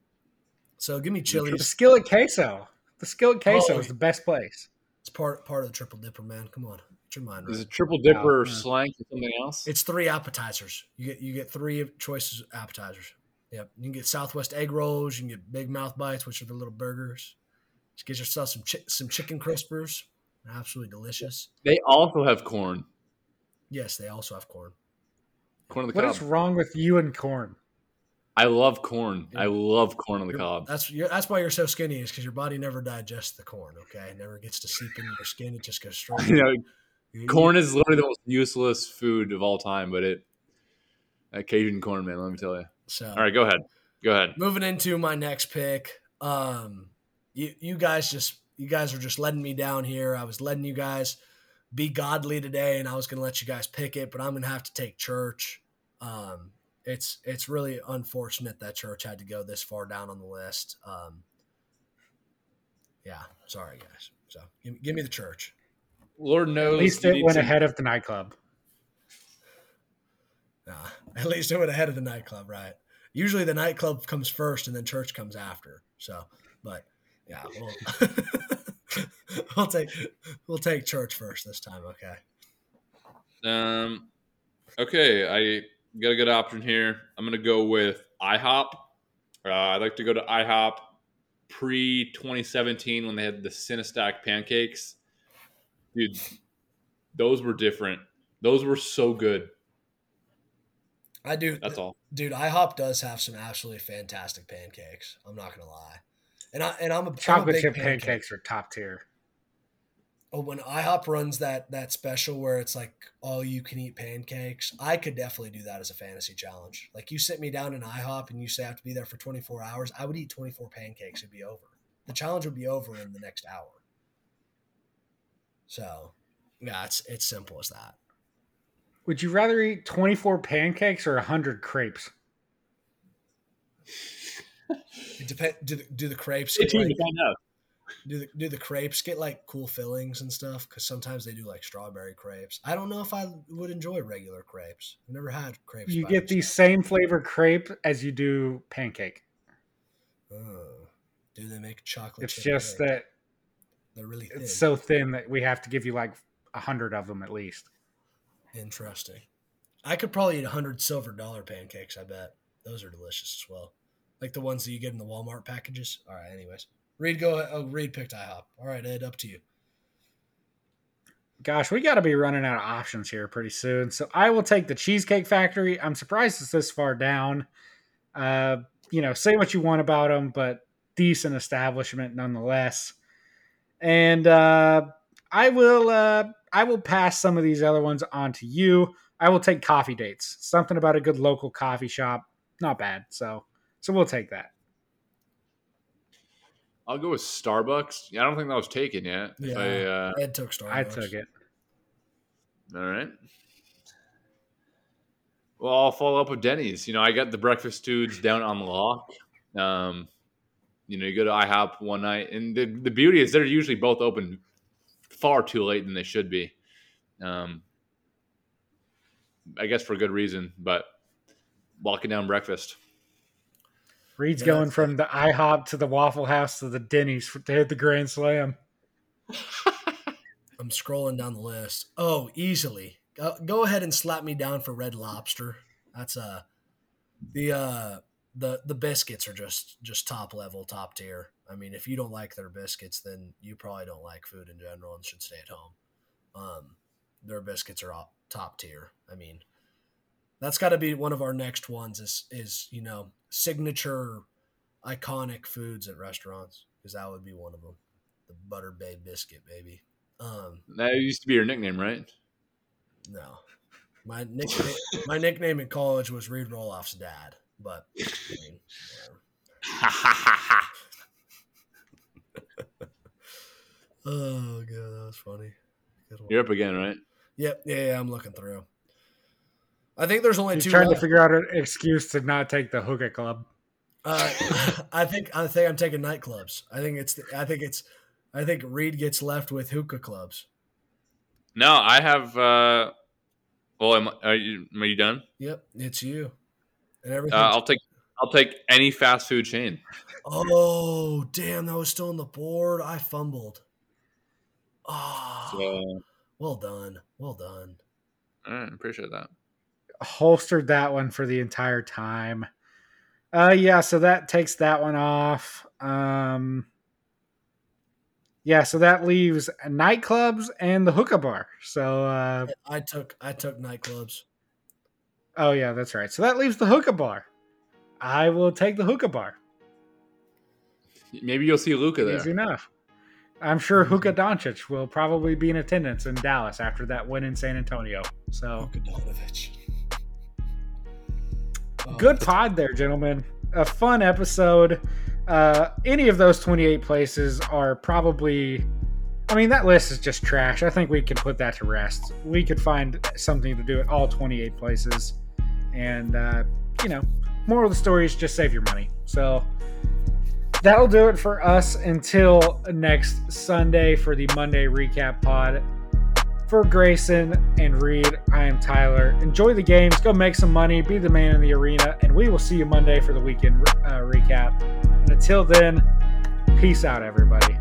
So give me Chili's. The skillet queso. The skillet queso Oh, is the best place. It's part part of the triple dipper, man. Come on, your mind Is it triple dipper yeah. Hmm. slang for something else? It's three appetizers. You get you get three choices of appetizers. Yep. You can get Southwest egg rolls. You can get Big Mouth bites, which are the little burgers. Just get yourself some chi- some chicken crispers. Absolutely delicious. They also have corn. Yes, they also have corn. Corn on the What cob. is wrong with you and corn? I love corn. I love corn on the You're- cob. That's you're, that's why you're so skinny is because your body never digests the corn. Okay, it never gets to seep into your skin. It just goes straight. You know, You- corn is literally the most useless food of all time, but it that Cajun corn, man. Let me tell you. So All right, go ahead. Go ahead. moving into my next pick. Um, you you guys just you guys are just letting me down here. I was letting you guys be godly today, and I was going to let you guys pick it, but I'm going to have to take church. Um, it's it's really unfortunate that church had to go this far down on the list. Um, yeah, sorry guys. So give, give me the church. Lord knows. At least it went some- ahead of the nightclub. Nah, at least it went ahead of the nightclub, right? Usually the nightclub comes first and then church comes after. So, but yeah, we'll, we'll take we'll take church first this time. Okay. Um, okay, I got a good option here. I'm gonna go with IHOP. Uh, I'd like to go to IHOP pre 2017 when they had the Cinn-A-Stack pancakes. Dude, those were different. Those were so good. I do. That's all. Dude, IHOP does have some absolutely fantastic pancakes. I'm not gonna lie. And I and I'm a I'm a Chocolate big chip pancake- pancakes are top tier. Oh, when IHOP runs that that special where it's like all you can eat pancakes, I could definitely do that as a fantasy challenge. Like you sit me down in IHOP and you say I have to be there for 24 hours, I would eat 24 pancakes. It'd be over. The challenge would be over in the next hour. So, yeah, it's it's simple as that. Would you rather eat 24 pancakes or 100 crepes? It depend. Do the, do the crepes? Stay get, like- to find out. do the do the crepes get like cool fillings and stuff? Because sometimes they do like strawberry crepes. I don't know if I would enjoy regular crepes. I've never had crepes. You get the themselves. same flavor crepe as you do pancake. Oh. Do they make chocolate? It's chip just cake? that they're really thin. it's so thin that we have to give you like a hundred of them at least. interesting. I could probably eat a hundred silver dollar pancakes. I bet those are delicious as well, like the ones that you get in the Walmart packages. All right. Anyways, Reid, go. ahead. Oh, Reid picked IHOP. All right, Ed, up to you. Gosh, we got to be running out of options here pretty soon. So I will take the Cheesecake Factory. I'm surprised it's this far down. Uh, you know, say what you want about them, but decent establishment nonetheless. And uh, I will, uh, I will pass some of these other ones on to you. I will take coffee dates. Something about a good local coffee shop, not bad. So, so we'll take that. I'll go with Starbucks. Yeah, I don't think that was taken yet. Yeah. I, uh, Ed took Starbucks. I took it. all right. Well, I'll follow up with Denny's. You know, I got the breakfast dudes down on the lock. Um, you know, you go to IHOP one night, and the, the beauty is they're usually both open far too late than they should be. Um, I guess for good reason, but walking down breakfast. Reid's Yeah, going from the IHOP to the Waffle House to the Denny's for, to hit the Grand Slam. I'm scrolling down the list. Oh, easily. Go, go ahead and slap me down for Red Lobster. That's uh the uh the the biscuits are just just top level, top tier. I mean, if you don't like their biscuits, then you probably don't like food in general and should stay at home. Um, their biscuits are all top tier. I mean, that's got to be one of our next ones. Is is you know signature iconic foods at restaurants because that would be one of them. The Butter Bay biscuit, baby. Um, That used to be your nickname, right? no, my nickname my nickname in college was Reid Roelofs dad, but I mean, whatever. oh god, that was funny. Good. You're up again, right? Yep, yeah, yeah, I'm looking through. I think there's only He's two. trying to figure out an excuse to not take the hookah club. Uh, I think I think I'm taking nightclubs. I think it's I think it's I think Reid gets left with hookah clubs. No, I have. uh Well, am, are you, are you done? Yep, it's you and Uh. I'll take. I'll take any fast food chain. oh damn, that was still on the board. I fumbled. Oh, So, well done, well done. I appreciate that. Holstered that one for the entire time. Uh yeah, so that takes that one off. Um Yeah, so that leaves nightclubs and the hookah bar. So uh I took I took nightclubs. Oh yeah, that's right. So that leaves the hookah bar. I will take the hookah bar. Maybe you'll see Luka Easy there. enough. I'm sure Hookah Doncic will probably be in attendance in Dallas after that win in San Antonio. So Donovich. Oh, good pod there, gentlemen. A fun episode. Uh, any of those 28 places are probably. I mean, that list is just trash. I think we can put that to rest. We could find something to do at all 28 places. And, uh, you know, moral of the story is just save your money. So that'll do it for us until next Sunday for the Monday recap pod. For Grayson and Reid, I am Tyler. Enjoy the games, go make some money, be the man in the arena, and we will see you Monday for the weekend uh, recap. And until then, peace out, everybody.